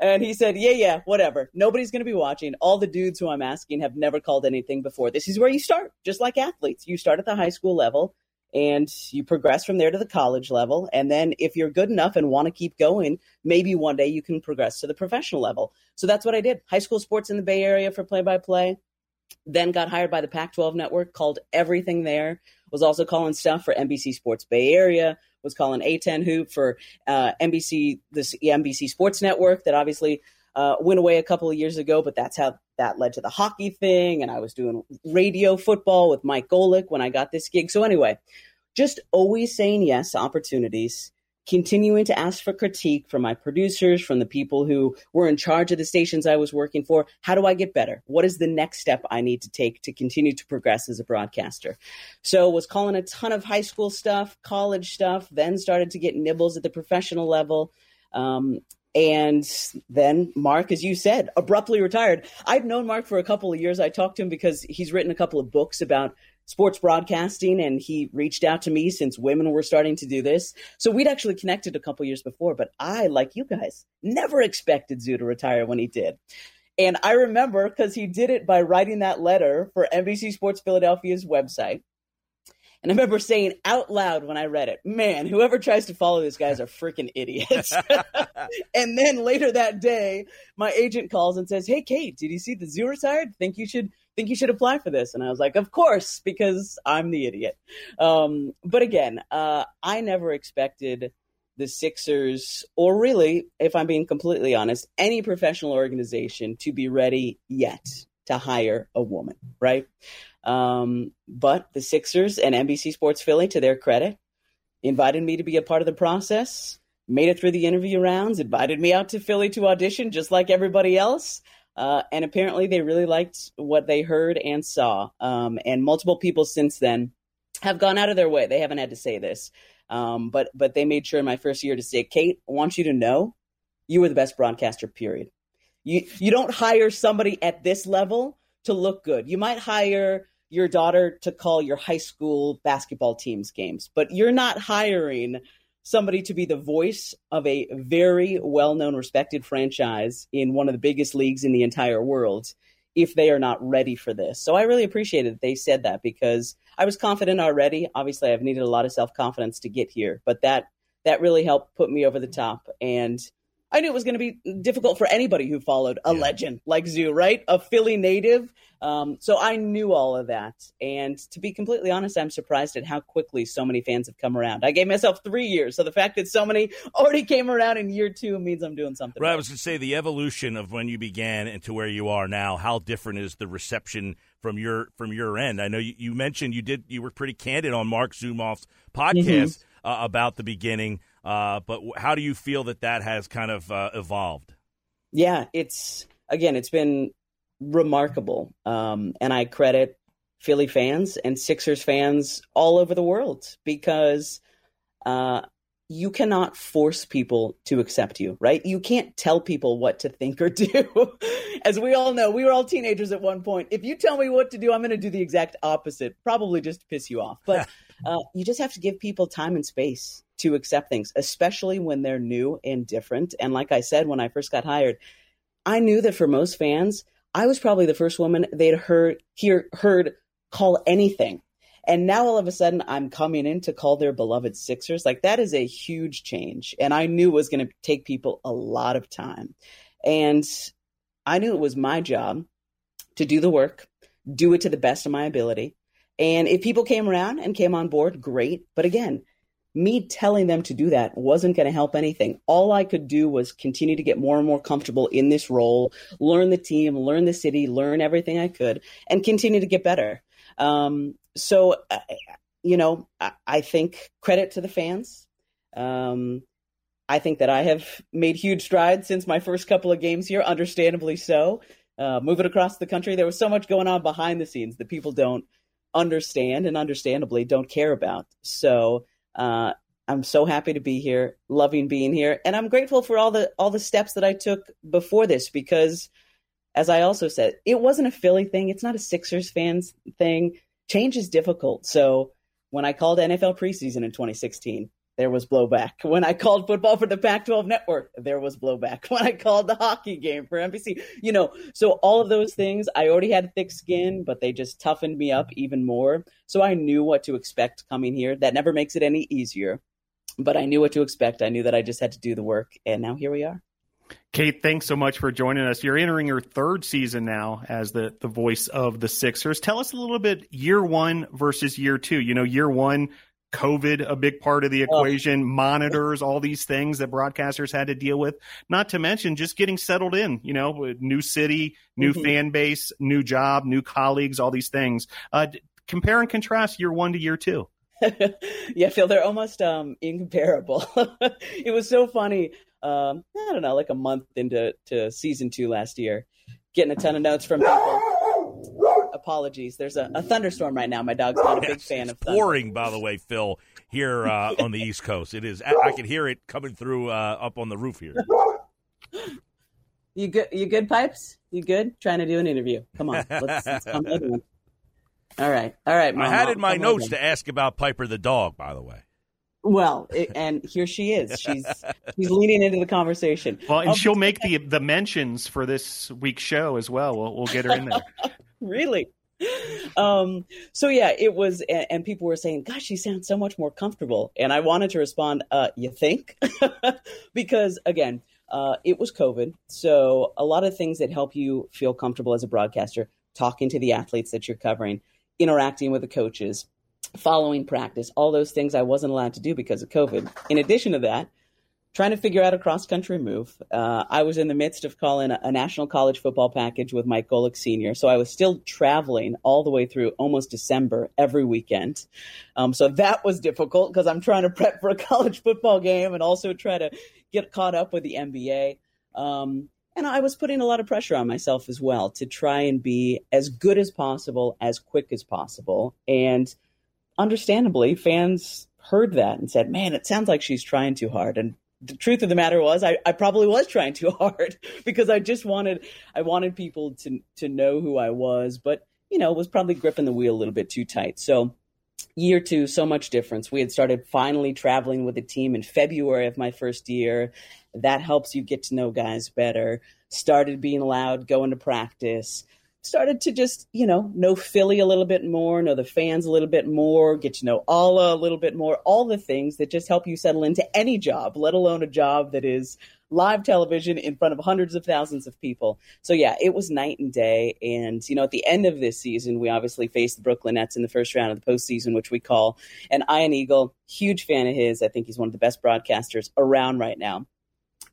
And he said, Yeah, yeah, whatever. Nobody's going to be watching. All the dudes who I'm asking have never called anything before. This is where you start, just like athletes. You start at the high school level and you progress from there to the college level. And then if you're good enough and want to keep going, maybe one day you can progress to the professional level. So that's what I did. High school sports in the Bay Area for play by play then got hired by the Pac 12 network, called everything there, was also calling stuff for NBC Sports Bay Area, was calling A10 Hoop for uh, NBC, this NBC Sports Network that obviously uh, went away a couple of years ago, but that's how that led to the hockey thing. And I was doing radio football with Mike Golic when I got this gig. So, anyway, just always saying yes to opportunities continuing to ask for critique from my producers, from the people who were in charge of the stations I was working for. How do I get better? What is the next step I need to take to continue to progress as a broadcaster? So was calling a ton of high school stuff, college stuff, then started to get nibbles at the professional level. Um, and then Mark, as you said, abruptly retired. I've known Mark for a couple of years. I talked to him because he's written a couple of books about sports broadcasting and he reached out to me since women were starting to do this. So we'd actually connected a couple years before, but I, like you guys, never expected Zoo to retire when he did. And I remember because he did it by writing that letter for NBC Sports Philadelphia's website. And I remember saying out loud when I read it, man, whoever tries to follow these guy's are freaking idiots. and then later that day, my agent calls and says, Hey, Kate, did you see the zoo retired? Think you should think you should apply for this? And I was like, of course, because I'm the idiot. Um, but again, uh, I never expected the Sixers, or really, if I'm being completely honest, any professional organization to be ready yet to hire a woman, right? Um, but the Sixers and NBC Sports Philly, to their credit, invited me to be a part of the process, made it through the interview rounds, invited me out to Philly to audition just like everybody else. Uh, and apparently, they really liked what they heard and saw. Um, and multiple people since then have gone out of their way. They haven't had to say this, um, but but they made sure in my first year to say, Kate, I want you to know you were the best broadcaster. Period. You you don't hire somebody at this level to look good. You might hire your daughter to call your high school basketball team's games, but you're not hiring somebody to be the voice of a very well known, respected franchise in one of the biggest leagues in the entire world if they are not ready for this. So I really appreciated that they said that because I was confident already. Obviously, I've needed a lot of self confidence to get here, but that that really helped put me over the top. And I knew it was going to be difficult for anybody who followed a yeah. legend like Zoo, right? A Philly native. Um, so I knew all of that. And to be completely honest, I'm surprised at how quickly so many fans have come around. I gave myself three years. So the fact that so many already came around in year two means I'm doing something. Right. I was going to say the evolution of when you began and to where you are now, how different is the reception from your from your end? I know you, you mentioned you did you were pretty candid on Mark Zumoff's podcast mm-hmm. uh, about the beginning. Uh, but how do you feel that that has kind of uh, evolved? Yeah, it's again, it's been remarkable, um, and I credit Philly fans and Sixers fans all over the world because uh, you cannot force people to accept you, right? You can't tell people what to think or do. As we all know, we were all teenagers at one point. If you tell me what to do, I'm going to do the exact opposite, probably just to piss you off. But uh, you just have to give people time and space to accept things, especially when they're new and different. And like I said, when I first got hired, I knew that for most fans, I was probably the first woman they'd heard hear heard call anything. And now all of a sudden I'm coming in to call their beloved Sixers. Like that is a huge change. And I knew it was going to take people a lot of time. And I knew it was my job to do the work, do it to the best of my ability. And if people came around and came on board, great. But again, me telling them to do that wasn't going to help anything. All I could do was continue to get more and more comfortable in this role, learn the team, learn the city, learn everything I could, and continue to get better. Um, so, uh, you know, I, I, think credit to the fans. Um, I think that I have made huge strides since my first couple of games here, understandably so. Uh, moving across the country, there was so much going on behind the scenes that people don't understand and understandably don't care about. So uh, I'm so happy to be here, loving being here, and I'm grateful for all the all the steps that I took before this because, as I also said, it wasn't a Philly thing. It's not a Sixers fans thing. Change is difficult. So when I called NFL preseason in 2016, there was blowback. When I called football for the Pac 12 network, there was blowback. When I called the hockey game for NBC, you know, so all of those things, I already had thick skin, but they just toughened me up even more. So I knew what to expect coming here. That never makes it any easier, but I knew what to expect. I knew that I just had to do the work. And now here we are. Kate, thanks so much for joining us. You're entering your third season now as the, the voice of the Sixers. Tell us a little bit year one versus year two. You know, year one, COVID, a big part of the equation, oh. monitors, all these things that broadcasters had to deal with. Not to mention just getting settled in, you know, new city, new mm-hmm. fan base, new job, new colleagues, all these things. Uh, compare and contrast year one to year two. yeah, Phil, they're almost um, incomparable. it was so funny. Um, I don't know, like a month into to season two last year, getting a ton of notes from people apologies. There's a, a, thunderstorm right now. My dog's not a big fan of thunder. pouring, by the way, Phil, here uh, on the East Coast. It is. I can hear it coming through uh, up on the roof here. You good? You good, pipes? You good? Trying to do an interview. Come on, let's, let's come All right, all right. Mom, I had in my notes to ask about Piper the dog. By the way. Well, it, and here she is. She's she's leaning into the conversation. Well, and um, she'll make the the mentions for this week's show as well. We'll, we'll get her in there. really? um, so yeah, it was, and, and, people were saying, "Gosh, she sounds so much more comfortable." And I wanted to respond, uh, "You think?" because again, uh, it was COVID, so a lot of things that help you feel comfortable as a broadcaster, talking to the athletes that you're covering, interacting with the coaches, following practice, all those things I wasn't allowed to do because of COVID. In addition to that, trying to figure out a cross country move. Uh, I was in the midst of calling a, a, national college football package with Mike Golic Sr., so I was still traveling all the way through almost December every weekend. Um, so that was difficult because I'm trying to prep for a college football game and also try to get caught up with the NBA. Um, and I was putting a lot of pressure on myself as well to try and be as good as possible, as quick as possible. And understandably, fans heard that and said, man, it sounds like she's trying too hard. And the truth of the matter was I, I probably was trying too hard because I just wanted I wanted people to to know who I was, but you know, was probably gripping the wheel a little bit too tight. So year two, so much difference. We had started finally traveling with a team in February of my first year. That helps you get to know guys better. Started being allowed going to practice started to just, you know, know Philly a little bit more, know the fans a little bit more, get to know Alaa a little bit more, all the things that just help you settle into any job, let alone a job that is live television in front of hundreds of thousands of people. So yeah, it was night and day. And, you know, at the end of this season, we obviously faced the Brooklyn Nets in the first round of the postseason, which we call an Ian Eagle, huge fan of his. I think he's one of the best broadcasters around right now.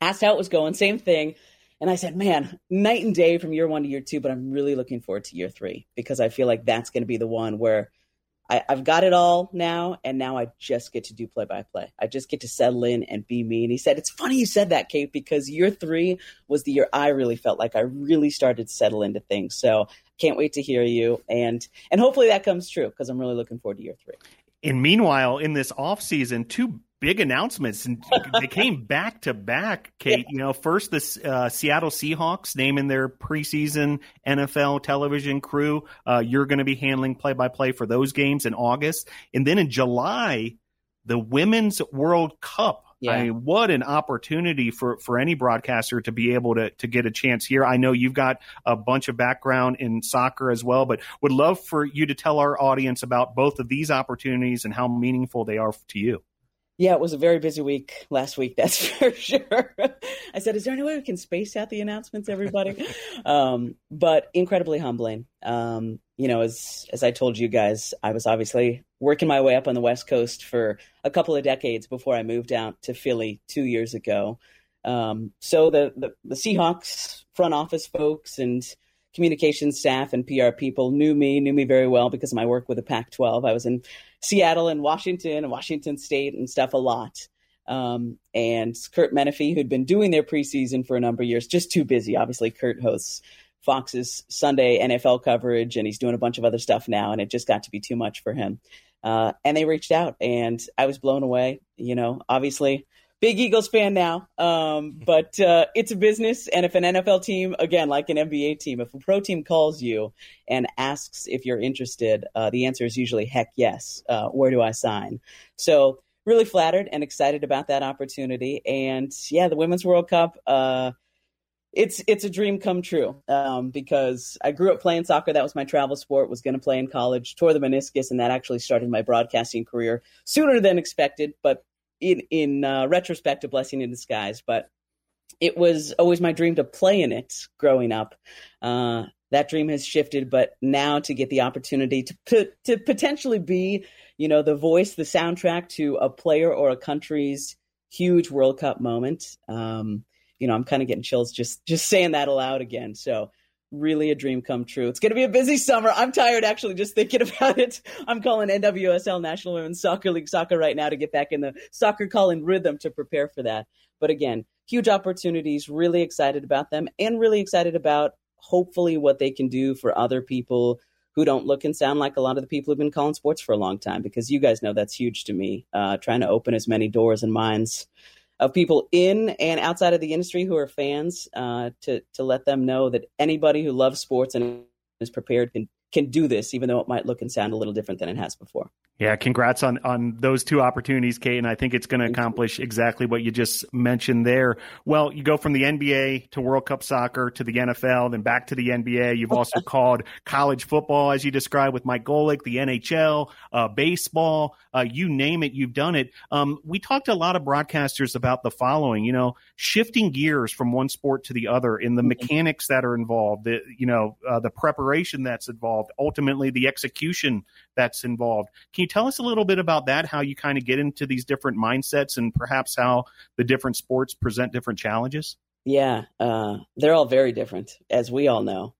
Asked how it was going, same thing and I said, man, night and day from year one to year two, but I'm really looking forward to year three because I feel like that's going to be the one where I, have got it all now, and now I just get to do play by play. I just get to settle in and be me. And he said, It's funny you said that, Kate, because year three was the year I really felt like I really started to settle into things. So can't wait to hear you. And and hopefully that comes true because I'm really looking forward to year three. And meanwhile, in this off season, two big announcements and they came back to back kate you know first the uh, seattle seahawks naming their preseason nfl television crew uh, you're going to be handling play-by-play for those games in august and then in july the women's world cup yeah. I mean, what an opportunity for, for any broadcaster to be able to, to get a chance here. I know you've got a bunch of background in soccer as well, but would love for you to tell our audience about both of these opportunities and how meaningful they are to you. Yeah, it was a very busy week last week, that's for sure. I said, Is there any way we can space out the announcements, everybody? um, but incredibly humbling. Um, you know, as as I told you guys, I was obviously working my way up on the West Coast for a couple of decades before I moved out to Philly two years ago. Um, so the, the, the Seahawks front office folks and communications staff and PR people knew me, knew me very well because of my work with the Pac 12. I was in Seattle and Washington and Washington State and stuff a lot. Um, and Curt Menefee, who'd been doing their preseason for a number of years, just too busy. Obviously, Kurt hosts Fox's Sunday NFL coverage, and he's doing a bunch of other stuff now, and it just got to be too much for him. Uh, and they reached out, and I was blown away. You know, obviously, big Eagles fan now, um, but uh, it's a business. And if an NFL team, again, like an NBA team, if a pro team calls you and asks if you're interested, uh, the answer is usually heck yes. Uh, where do I sign? So really flattered and excited about that opportunity. And yeah, the Women's World Cup. Uh, it's it's a dream come true um, because I grew up playing soccer. That was my travel sport. Was going to play in college. Tore the meniscus, and that actually started my broadcasting career sooner than expected. But in in uh, retrospect, a blessing in disguise. But it was always my dream to play in it growing up. Uh, that dream has shifted, but now to get the opportunity to to, to potentially be you know, the voice, the soundtrack to a player or a country's huge World Cup moment. Um, you know, I'm kind of getting chills just just saying that aloud again. So really a dream come true. It's going to be a busy summer. I'm tired actually just thinking about it. I'm calling NWSL National Women's Soccer League soccer right now to get back in the soccer calling rhythm to prepare for that. But again, huge opportunities, really excited about them and really excited about hopefully what they can do for other people who don't look and sound like a lot of the people who've been calling sports for a long time because you guys know that's huge to me uh, trying to open as many doors and minds of people in and outside of the industry who are fans uh, to to let them know that anybody who loves sports and is prepared can can do this even though it might look and sound a little different than it has before yeah, congrats on on those two opportunities, Kate. And I think it's going to accomplish exactly what you just mentioned there. Well, you go from the NBA to World Cup soccer to the NFL, then back to the NBA. You've also called college football, as you described with Mike Golic, the NHL, uh, baseball, uh, you name it, you've done it. Um, we talked to a lot of broadcasters about the following. You know, shifting gears from one sport to the other in the mm-hmm. mechanics that are involved, the you know uh, the preparation that's involved, ultimately the execution that's involved. Can you tell us a little bit about that? How you kind of get into these different mindsets, and perhaps how the different sports present different challenges? Yeah, uh, they're all very different, as we all know.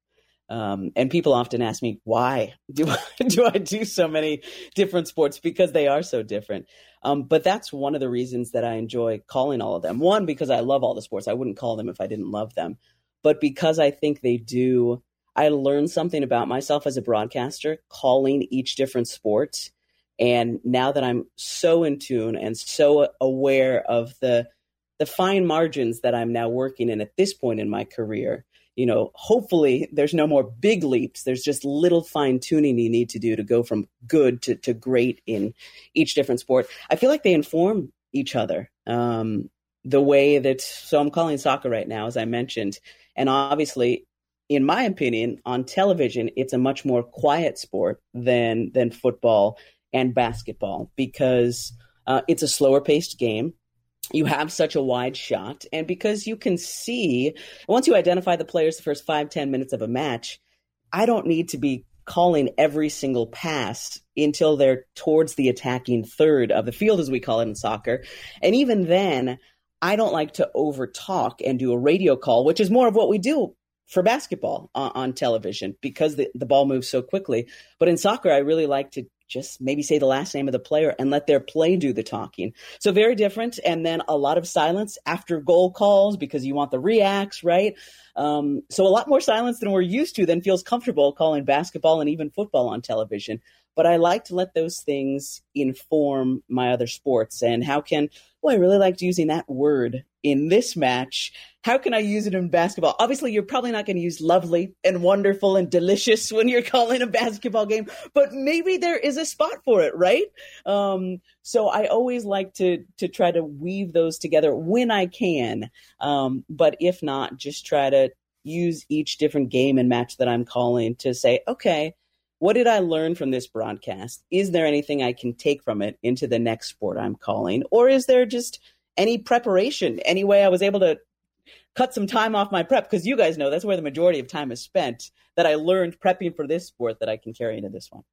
Um, and people often ask me, why do I, do I do so many different sports? Because they are so different. Um, but that's one of the reasons that I enjoy calling all of them. One, because I love all the sports. I wouldn't call them if I didn't love them. But because I think they do I learned something about myself as a broadcaster, calling each different sport. And now that I'm so in tune and so aware of the the fine margins that I'm now working in at this point in my career, you know, hopefully there's no more big leaps. There's just little fine tuning you need to do to go from good to, to great in each different sport. I feel like they inform each other. Um, the way that, so I'm calling soccer right now, as I mentioned. And obviously, in my opinion, on television, it's a much more quiet sport than than football and basketball because uh, it's a slower paced game. You have such a wide shot, and because you can see once you identify the players the first five ten minutes of a match, I don't need to be calling every single pass until they're towards the attacking third of the field, as we call it in soccer, and even then. I don't like to over talk and do a radio call, which is more of what we do for basketball on, on television because the, the ball moves so quickly. But in soccer, I really like to just maybe say the last name of the player and let their play do the talking. So very different. And then a lot of silence after goal calls because you want the reacts, right? Um, so a lot more silence than we're used to than feels comfortable calling basketball and even football on television. But I like to let those things inform my other sports. And how can, well, I really liked using that word in this match. How can I use it in basketball? Obviously, you're probably not going to use lovely and wonderful and delicious when you're calling a basketball game, but maybe there is a spot for it, right? Um, so I always like to to try to weave those together when I can. Um, but if not, just try to use each different game and match that I'm calling to say, okay, what did I learn from this broadcast? Is there anything I can take from it into the next sport I'm calling? Or is there just any preparation, any way I was able to cut some time off my prep? Because you guys know that's where the majority of time is spent that I learned prepping for this sport that I can carry into this one.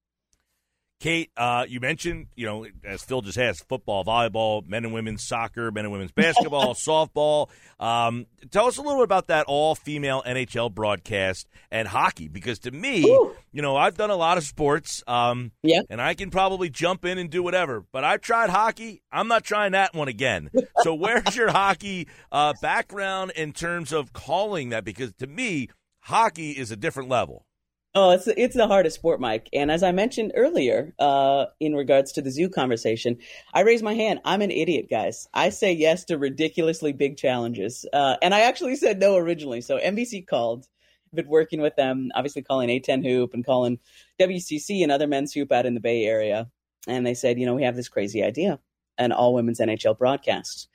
Kate, uh, you mentioned, you know, as Phil just has, football, volleyball, men and women's soccer, men and women's basketball, softball. Um, tell us a little bit about that all female NHL broadcast and hockey, because to me, Ooh. you know, I've done a lot of sports, um, yeah. and I can probably jump in and do whatever, but I've tried hockey. I'm not trying that one again. so, where's your hockey uh, background in terms of calling that? Because to me, hockey is a different level. Oh, it's it's the hardest sport, Mike. And as I mentioned earlier, uh, in regards to the zoo conversation, I raise my hand. I'm an idiot, guys. I say yes to ridiculously big challenges, uh, and I actually said no originally. So NBC called. Been working with them, obviously calling A10 Hoop and calling WCC and other men's hoop out in the Bay Area, and they said, you know, we have this crazy idea, an all women's NHL broadcast.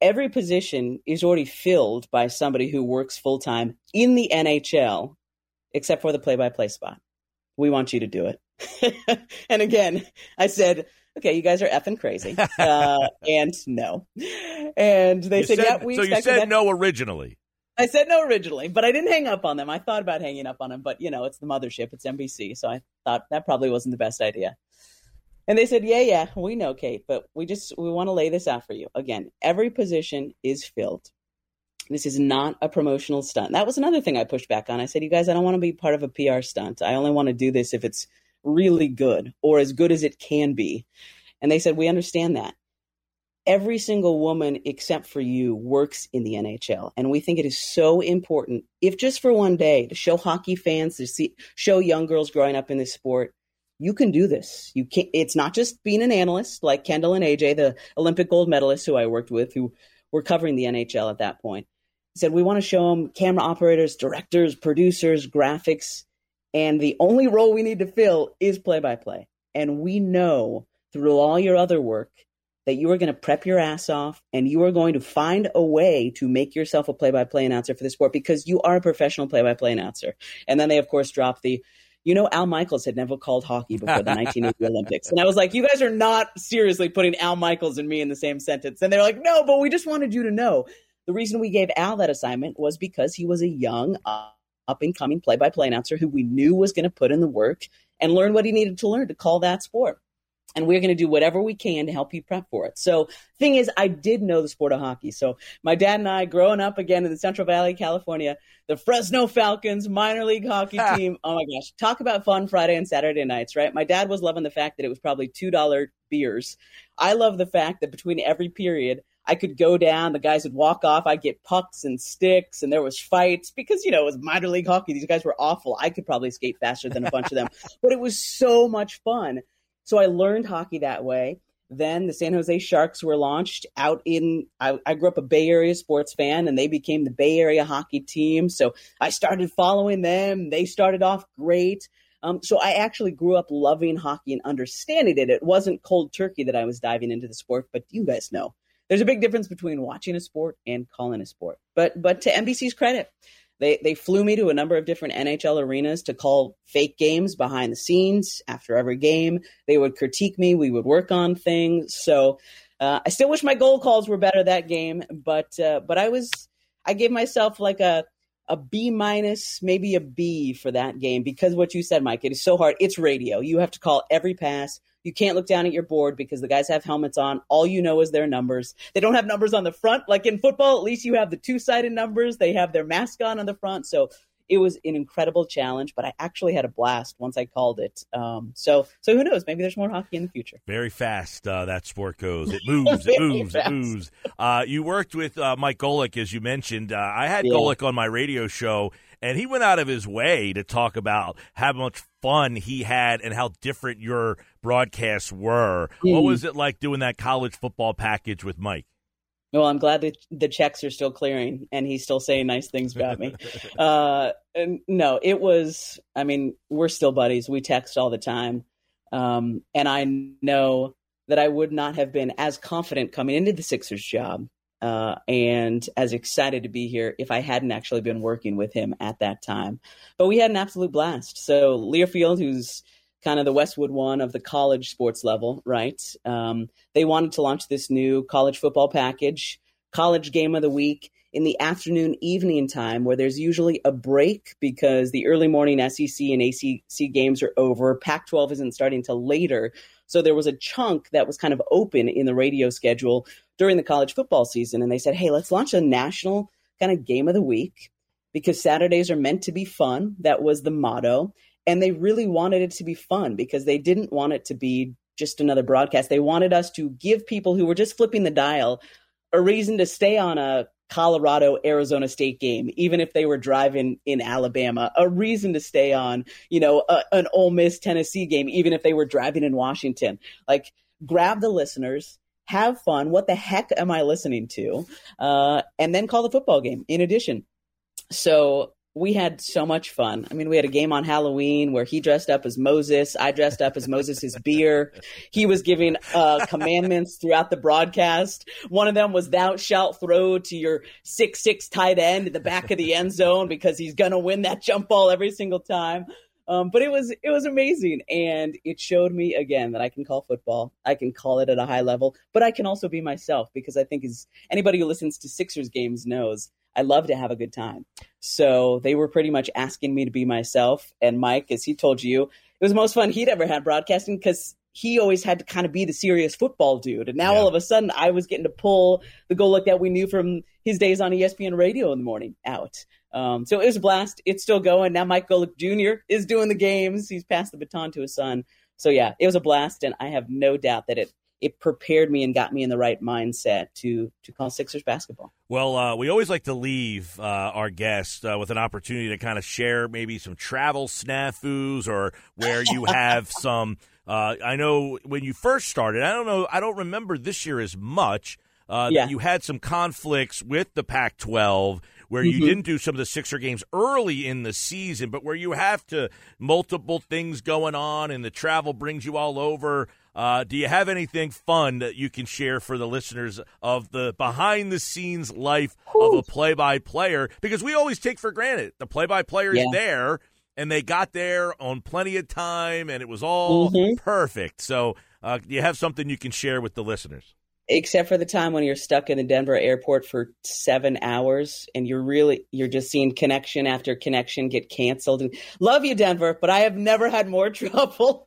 Every position is already filled by somebody who works full time in the NHL except for the play by play spot. We want you to do it. and again, I said, okay, you guys are effing crazy. Uh, and no. And they said, said, yeah, we So you said that. no originally. I said no originally, but I didn't hang up on them. I thought about hanging up on them, but you know, it's the mothership, it's NBC. So I thought that probably wasn't the best idea. And they said, yeah, yeah, we know, Kate, but we just, we want to lay this out for you. Again, every position is filled. This is not a promotional stunt. That was another thing I pushed back on. I said, you guys, I don't want to be part of a PR stunt. I only want to do this if it's really good or as good as it can be. And they said, we understand that. Every single woman except for you works in the NHL. And we think it is so important, if just for one day, to show hockey fans, to see, show young girls growing up in this sport, you can do this. You can it's not just being an analyst like Kendall and AJ, the Olympic gold medalists who I worked with, who were covering the NHL at that point said we want to show them camera operators, directors, producers, graphics, and the only role we need to fill is play by play. And we know through all your other work that you are going to prep your ass off and you are going to find a way to make yourself a play by play announcer for the sport because you are a professional play by play announcer. And then they, of course, dropped the you know, Al Michaels had never called hockey before the 1980 Olympics. And I was like, you guys are not seriously putting Al Michaels and me in the same sentence. And they're like, no, but we just wanted you to know the reason we gave Al that assignment was because he was a young, uh, up and coming play by play announcer who we knew was going to put in the work and learn what he needed to learn to call that sport. And we're going to do whatever we can to help you prep for it. So, thing is, I did know the sport of hockey. So, my dad and I, growing up again in the Central Valley, California, the Fresno Falcons minor league hockey team. oh my gosh, talk about fun Friday and Saturday nights, right? My dad was loving the fact that it was probably $2 beers. I love the fact that between every period, I could go down, the guys would walk off, I'd get pucks and sticks, and there was fights because you know it was minor league hockey. These guys were awful. I could probably skate faster than a bunch of them, but it was so much fun. So I learned hockey that way. Then the San Jose Sharks were launched out in. I, I, grew up a Bay Area sports fan, and they became the Bay Area hockey team. So I started following them. They started off great. Um, so I actually grew up loving hockey and understanding it. It wasn't cold turkey that I was diving into the sport, but you guys know there's a big difference between watching a sport and calling a sport. But but to NBC's credit, they they flew me to a number of different NHL arenas to call fake games behind the scenes after every game. They would critique me. We would work on things. So uh, I still wish my goal calls were better that game, but uh, but I was I gave myself like a a B minus, maybe a B for that game because what you said, Mike, it is so hard. It's radio. You have to call every pass. You can't look down at your board because the guys have helmets on. All you know is their numbers. They don't have numbers on the front. Like in football, at least you have the two sided numbers. They have their mask on on the front. So it was an incredible challenge, but I actually had a blast once I called it. Um, so, so who knows? Maybe there's more hockey in the future. Very fast uh, that sport goes. It moves, it moves, fast. it moves. Uh, you worked with uh, Mike Golic, as you mentioned. Uh, I had yeah. Golic on my radio show, and he went out of his way to talk about how much fun he had and how different your broadcasts were. Mm. What was it like doing that college football package with Mike? Well, I'm glad that the checks are still clearing and he's still saying nice things about me. uh, no, it was, I mean, we're still buddies. We text all the time. Um, and I know that I would not have been as confident coming into the Sixers job uh, and as excited to be here if I hadn't actually been working with him at that time. But we had an absolute blast. So Learfield, who's kind of the Westwood One of the college sports level, right? Um, they wanted to launch this new college football package, college game of the week. in the afternoon evening time where there's usually a break because the early morning SEC and ACC games are over. Pac 12 isn't starting till later. So there was a chunk that was kind of open in the radio schedule during the college football season. And they said, hey, let's launch a national kind of game of the week because Saturdays are meant to be fun. That was the motto. And they really wanted it to be fun because they didn't want it to be just another broadcast. They wanted us to give people who were just flipping the dial a reason to stay on a Colorado Arizona State game, even if they were driving in Alabama, a reason to stay on, you know, a, an Ole Miss Tennessee game, even if they were driving in Washington. Like, grab the listeners, have fun. What the heck am I listening to? Uh, and then call the football game in addition. So we had so much fun. I mean, we had a game on Halloween where he dressed up as Moses. I dressed up as Moses' beer. He was giving uh, commandments throughout the broadcast. One of them was thou shalt throw to your six six tight end in the back of the end zone because he's gonna win that jump ball every single time. Um, but it was it was amazing, and it showed me again that I can call football. I can call it at a high level, but I can also be myself because I think as anybody who listens to Sixers games knows I love to have a good time. So they were pretty much asking me to be myself. And Mike, as he told you, it was the most fun he'd ever had broadcasting because he always had to kind of be the serious football dude. And now yeah. all of a sudden I was getting to pull the Golic that we knew from his days on ESPN radio in the morning out. Um, so it was a blast. It's still going. Now Mike Golic Jr. is doing the games. He's passed the baton to his son. So yeah, it was a blast. And I have no doubt that it it prepared me and got me in the right mindset to to call Sixers basketball. Well, uh, we always like to leave uh, our guests uh, with an opportunity to kind of share maybe some travel snafus or where you have some. Uh, I know when you first started, I don't know, I don't remember this year as much. Uh, yeah. That you had some conflicts with the Pac-12 where you mm-hmm. didn't do some of the Sixer games early in the season, but where you have to multiple things going on and the travel brings you all over. Uh, do you have anything fun that you can share for the listeners of the behind the scenes life of a play by player? Because we always take for granted the play by player is yeah. there and they got there on plenty of time and it was all mm-hmm. perfect. So, uh, do you have something you can share with the listeners? Except for the time when you're stuck in the Denver airport for seven hours and you're really you're just seeing connection after connection get canceled. And love you, Denver, but I have never had more trouble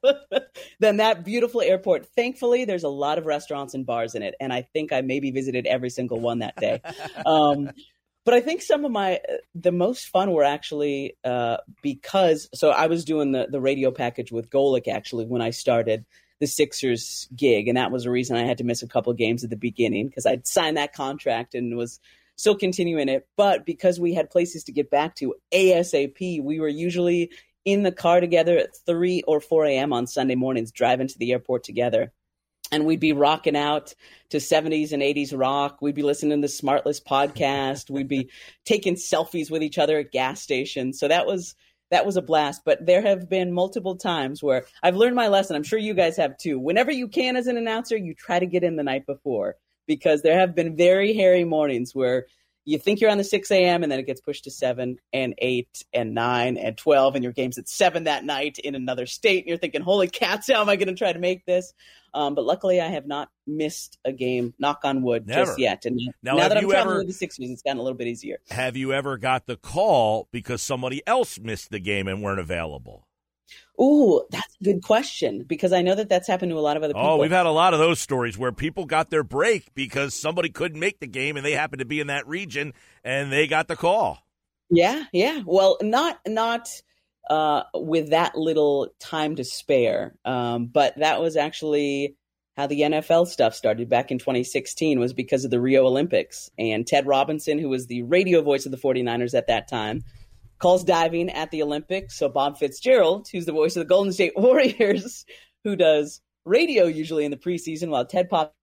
than that beautiful airport. Thankfully, there's a lot of restaurants and bars in it, and I think I maybe visited every single one that day. Um, but I think some of my the most fun were actually uh, because so I was doing the the radio package with Golic actually when I started the Sixers gig, and that was the reason I had to miss a couple games at the beginning because I'd signed that contract and was still continuing it. But because we had places to get back to ASAP, we were usually in the car together at 3 or 4 a.m. on Sunday mornings, driving to the airport together. And we'd be rocking out to 70s and 80s rock. We'd be listening to the Smartless podcast. We'd be taking selfies with each other at gas stations. So that was that was a blast. But there have been multiple times where I've learned my lesson. I'm sure you guys have too. Whenever you can as an announcer, you try to get in the night before because there have been very hairy mornings where you think you're on the 6 a.m. and then it gets pushed to 7 and 8 and 9 and 12 and your game's at 7 that night in another state and you're thinking holy cats how am i going to try to make this um, but luckily i have not missed a game knock on wood Never. just yet and now, now that i'm traveling ever, the Sixers it's gotten a little bit easier have you ever got the call because somebody else missed the game and weren't available Ooh, that's a good question because I know that that's happened to a lot of other people. Oh, we've had a lot of those stories where people got their break because somebody couldn't make the game and they happened to be in that region and they got the call. Yeah, yeah. Well, not not uh, with that little time to spare, um, but that was actually how the NFL stuff started back in 2016 was because of the Rio Olympics and Ted Robinson, who was the radio voice of the 49ers at that time calls diving at the Olympics. So Bob Fitzgerald, who's the voice of the Golden State Warriors, who does radio usually in the preseason while Ted pops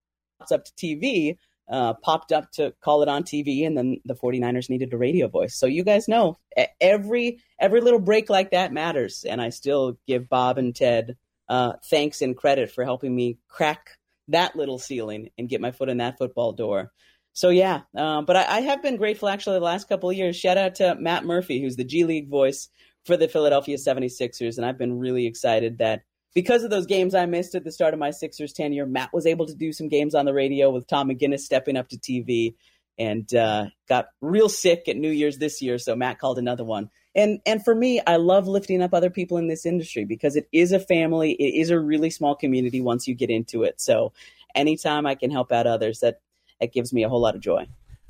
up to TV, uh, popped up to call it on TV, and then the 49ers needed a radio voice. So you guys know every every little break like that matters, and I still give Bob and Ted uh, thanks and credit for helping me crack that little ceiling and get my foot in that football door so yeah, um, but I, I, have been grateful actually the last couple of years. Shout out to Matt Murphy, who's the G League voice for the Philadelphia 76ers. And I've been really excited that because of those games I missed at the start of my Sixers tenure, Matt was able to do some games on the radio with Tom McGinnis stepping up to TV. and uh, got real sick at New Year's this year. So Matt called another one. And and for me, I love lifting up other people in this industry because it is a family. It is a really small community once you get into it. So anytime I can help out others, that that gives me a whole lot of joy.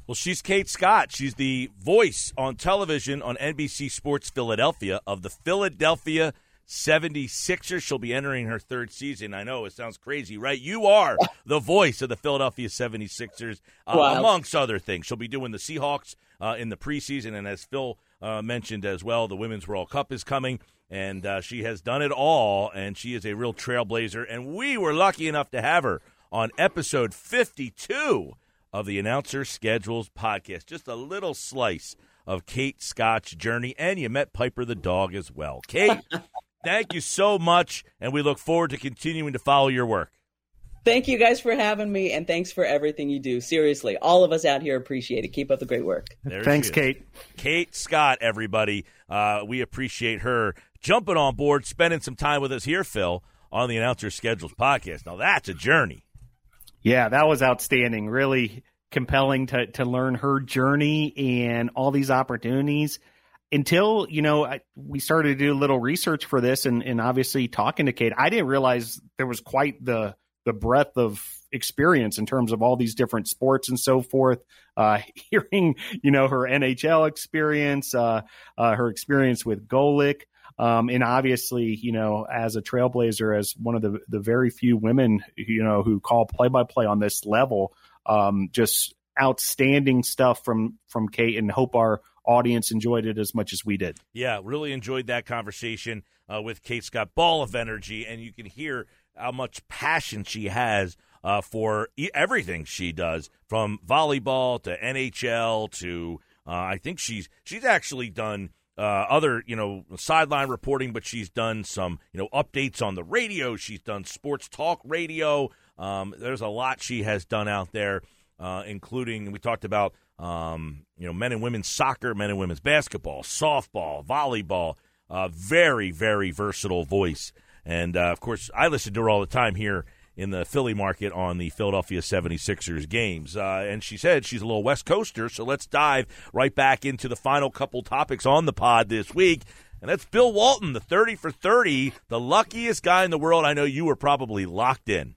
Well, she's Kate Scott. She's the voice on television on NBC Sports Philadelphia of the Philadelphia 76ers. She'll be entering her third season. I know it sounds crazy, right? You are the voice of the Philadelphia 76ers, uh, wow. amongst other things. She'll be doing the Seahawks uh, in the preseason. And as Phil uh, mentioned as well, the Women's World Cup is coming. And uh, she has done it all, and she is a real trailblazer. And we were lucky enough to have her on episode 52 of the Announcer Schedules podcast. Just a little slice of Kate Scott's journey, and you met Piper the dog as well. Kate, thank you so much, and we look forward to continuing to follow your work. Thank you guys for having me, and thanks for everything you do. Seriously, all of us out here appreciate it. Keep up the great work. There thanks, Kate. Kate Scott, everybody. Uh, we appreciate her jumping on board, spending some time with us here, Phil, on the Announcer Schedules podcast. Now, that's a journey. Yeah, that was outstanding. Really compelling to to learn her journey and all these opportunities until you know I, we started to do a little research for this and, and obviously talking to kate i didn't realize there was quite the the breadth of experience in terms of all these different sports and so forth uh, hearing you know her nhl experience uh, uh, her experience with golic um, and obviously you know as a trailblazer as one of the the very few women you know who call play by play on this level um, just outstanding stuff from from kate and hope our audience enjoyed it as much as we did. Yeah, really enjoyed that conversation uh, with Kate Scott. Ball of energy, and you can hear how much passion she has uh, for e- everything she does, from volleyball to NHL to uh, I think she's she's actually done. Uh, other, you know, sideline reporting, but she's done some, you know, updates on the radio. She's done sports talk radio. Um, there's a lot she has done out there, uh, including we talked about um, you know, men and women's soccer, men and women's basketball, softball, volleyball. Uh, very, very versatile voice. And uh, of course, I listen to her all the time here in the Philly market on the Philadelphia 76ers games. Uh, and she said she's a little West Coaster, so let's dive right back into the final couple topics on the pod this week. And that's Bill Walton, the 30 for 30, the luckiest guy in the world. I know you were probably locked in.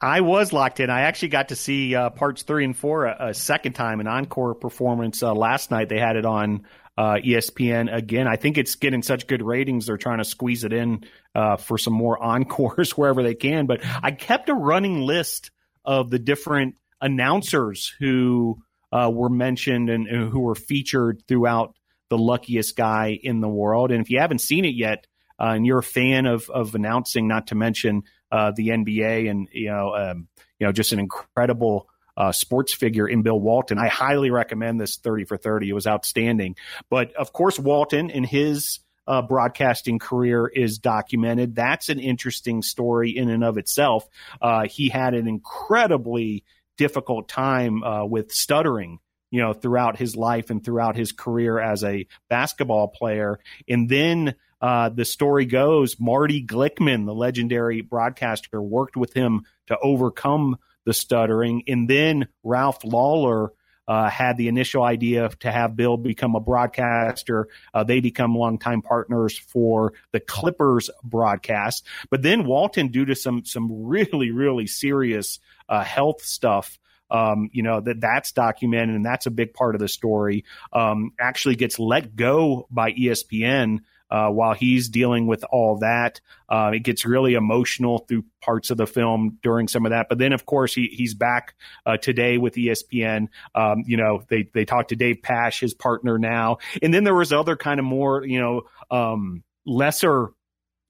I was locked in. I actually got to see uh, parts three and four a, a, second time, an encore performance uh, last night. They had it on uh, ESPN again. I think it's getting such good ratings. They're trying to squeeze it in uh, for some more encores wherever they can. But I kept a running list of the different announcers who uh, were mentioned and, and who were featured throughout the luckiest guy in the world. And if you haven't seen it yet, uh, and you're a fan of of announcing, not to mention uh, the NBA, and you know, um, you know, just an incredible uh, sports figure in Bill Walton. I highly recommend this 30 for 30. It was outstanding. But of course, Walton in his uh, broadcasting career is documented. That's an interesting story in and of itself. Uh, he had an incredibly difficult time uh, with stuttering you know, throughout his life and throughout his career as a basketball player. And then uh, the story goes Marty Glickman, the legendary broadcaster, worked with him to overcome the stuttering. And then Ralph Lawler uh, had the initial idea to have Bill become a broadcaster. Uh, they become longtime partners for the Clippers broadcast. But then Walton, due to some some really really serious uh, health stuff, um, you know that that's documented and that's a big part of the story. Um, actually gets let go by ESPN. Uh, while he's dealing with all that. Uh, it gets really emotional through parts of the film during some of that. But then, of course, he, he's back uh, today with ESPN. Um, you know, they they talked to Dave Pasch, his partner now, and then there was other kind of more, you know, um, lesser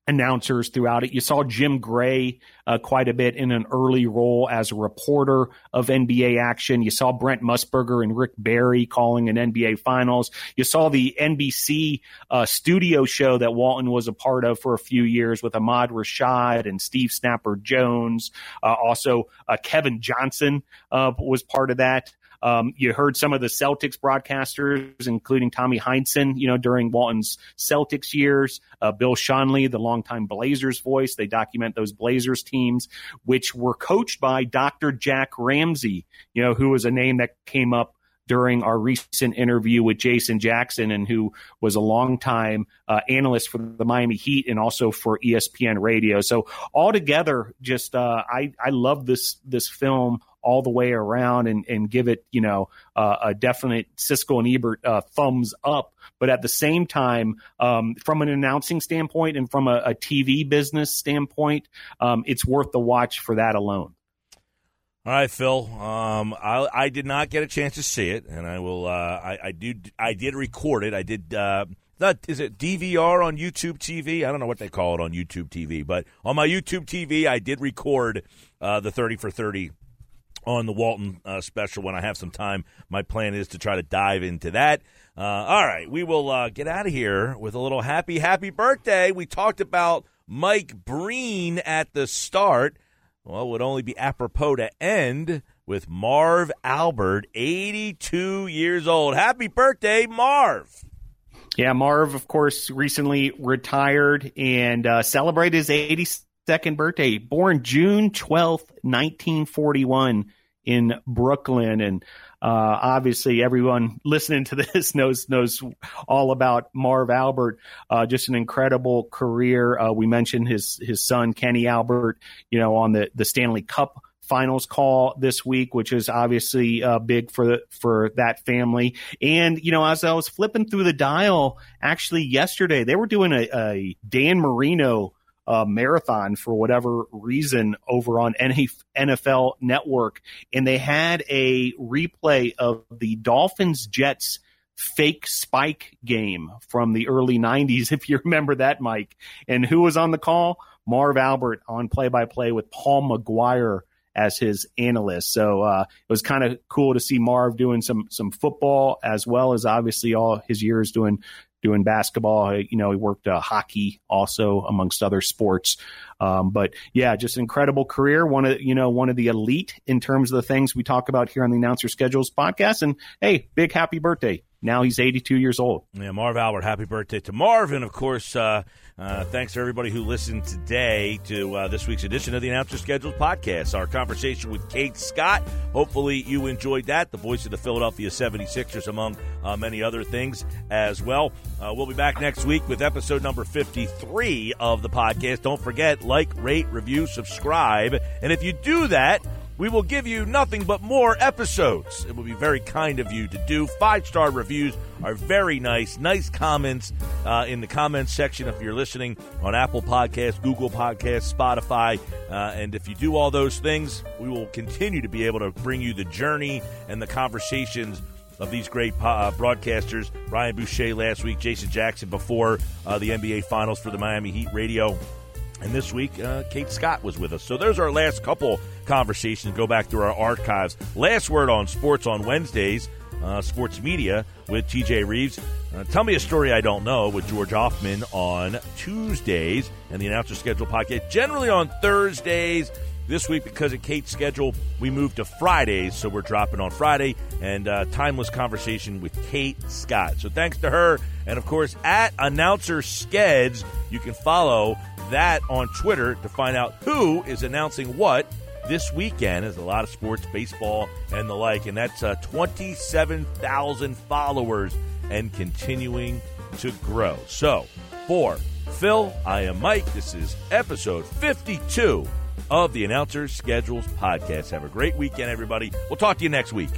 announcers throughout it. You saw Jim Gray uh, quite a bit in an early role as a reporter of NBA action. You saw Brent Musburger and Rick Barry calling an NBA Finals. You saw the NBC uh, studio show that Walton was a part of for a few years with Ahmad Rashad and Steve Snapper Jones. Uh, also, uh, Kevin Johnson uh, was part of that. Um, you heard some of the Celtics broadcasters, including Tommy Heinsohn, you know, during Walton's Celtics years. Uh, Bill Schonely, the longtime Blazers voice, they document those Blazers teams, which were coached by Dr. Jack Ramsay, you know, who was a name that came up during our recent interview with Jason Jackson, and who was a longtime uh, analyst for the Miami Heat and also for ESPN Radio. So altogether, just uh, I I love this this film all the way around and, and give it, you know, uh, a definite Siskel and Ebert uh, thumbs up. But at the same time, um, from an announcing standpoint and from a, a TV business standpoint, um, it's worth the watch for that alone. All right, Phil. Um, I, I did not get a chance to see it, and I will. Uh, I, I do. I did record it. I did. Uh, that is it DVR on YouTube TV. I don't know what they call it on YouTube TV, but on my YouTube TV, I did record uh, the thirty for thirty on the Walton uh, special when I have some time. My plan is to try to dive into that. Uh, all right, we will uh, get out of here with a little happy, happy birthday. We talked about Mike Breen at the start. Well, it would only be apropos to end with Marv Albert, 82 years old. Happy birthday, Marv. Yeah, Marv, of course, recently retired and uh, celebrated his 82nd birthday. Born June 12th, 1941 in Brooklyn. And uh, obviously, everyone listening to this knows knows all about Marv Albert. Uh, just an incredible career. Uh, we mentioned his his son Kenny Albert, you know, on the the Stanley Cup finals call this week, which is obviously uh, big for for that family. And you know, as I was flipping through the dial, actually yesterday they were doing a, a Dan Marino uh, marathon for whatever reason over on NFL Network, and they had a replay of the Dolphins Jets fake spike game from the early 90s, if you remember that, Mike. And who was on the call? Marv Albert on play by play with Paul Maguire as his analyst. So uh, it was kind of cool to see Marv doing some some football as well as obviously all his years doing doing basketball. You know, he worked uh, hockey also amongst other sports. Um, but yeah, just incredible career. One of you know one of the elite in terms of the things we talk about here on the Announcer Schedules podcast. And hey, big happy birthday! Now he's 82 years old. Yeah, Marv Albert, happy birthday to Marv, and of course. Uh, uh, thanks to everybody who listened today to uh, this week's edition of the Announcer Schedules podcast. Our conversation with Kate Scott. Hopefully, you enjoyed that. The voice of the Philadelphia 76ers, among uh, many other things as well. Uh, we'll be back next week with episode number 53 of the podcast. Don't forget, like, rate, review, subscribe. And if you do that, we will give you nothing but more episodes. It will be very kind of you to do. Five star reviews are very nice. Nice comments uh, in the comments section if you're listening on Apple Podcasts, Google Podcasts, Spotify. Uh, and if you do all those things, we will continue to be able to bring you the journey and the conversations of these great uh, broadcasters. Brian Boucher last week, Jason Jackson before uh, the NBA Finals for the Miami Heat Radio. And this week, uh, Kate Scott was with us. So there's our last couple conversations. Go back through our archives. Last word on sports on Wednesdays, uh, sports media with TJ Reeves. Uh, Tell me a story I don't know with George Hoffman on Tuesdays and the announcer schedule podcast. Generally on Thursdays. This week, because of Kate's schedule, we moved to Fridays, so we're dropping on Friday and uh, timeless conversation with Kate Scott. So thanks to her, and of course at announcer Skeds, you can follow that on Twitter to find out who is announcing what this weekend. There's a lot of sports, baseball, and the like, and that's uh, 27,000 followers and continuing to grow. So for Phil, I am Mike. This is episode 52 of the Announcers Schedules podcast. Have a great weekend, everybody. We'll talk to you next week.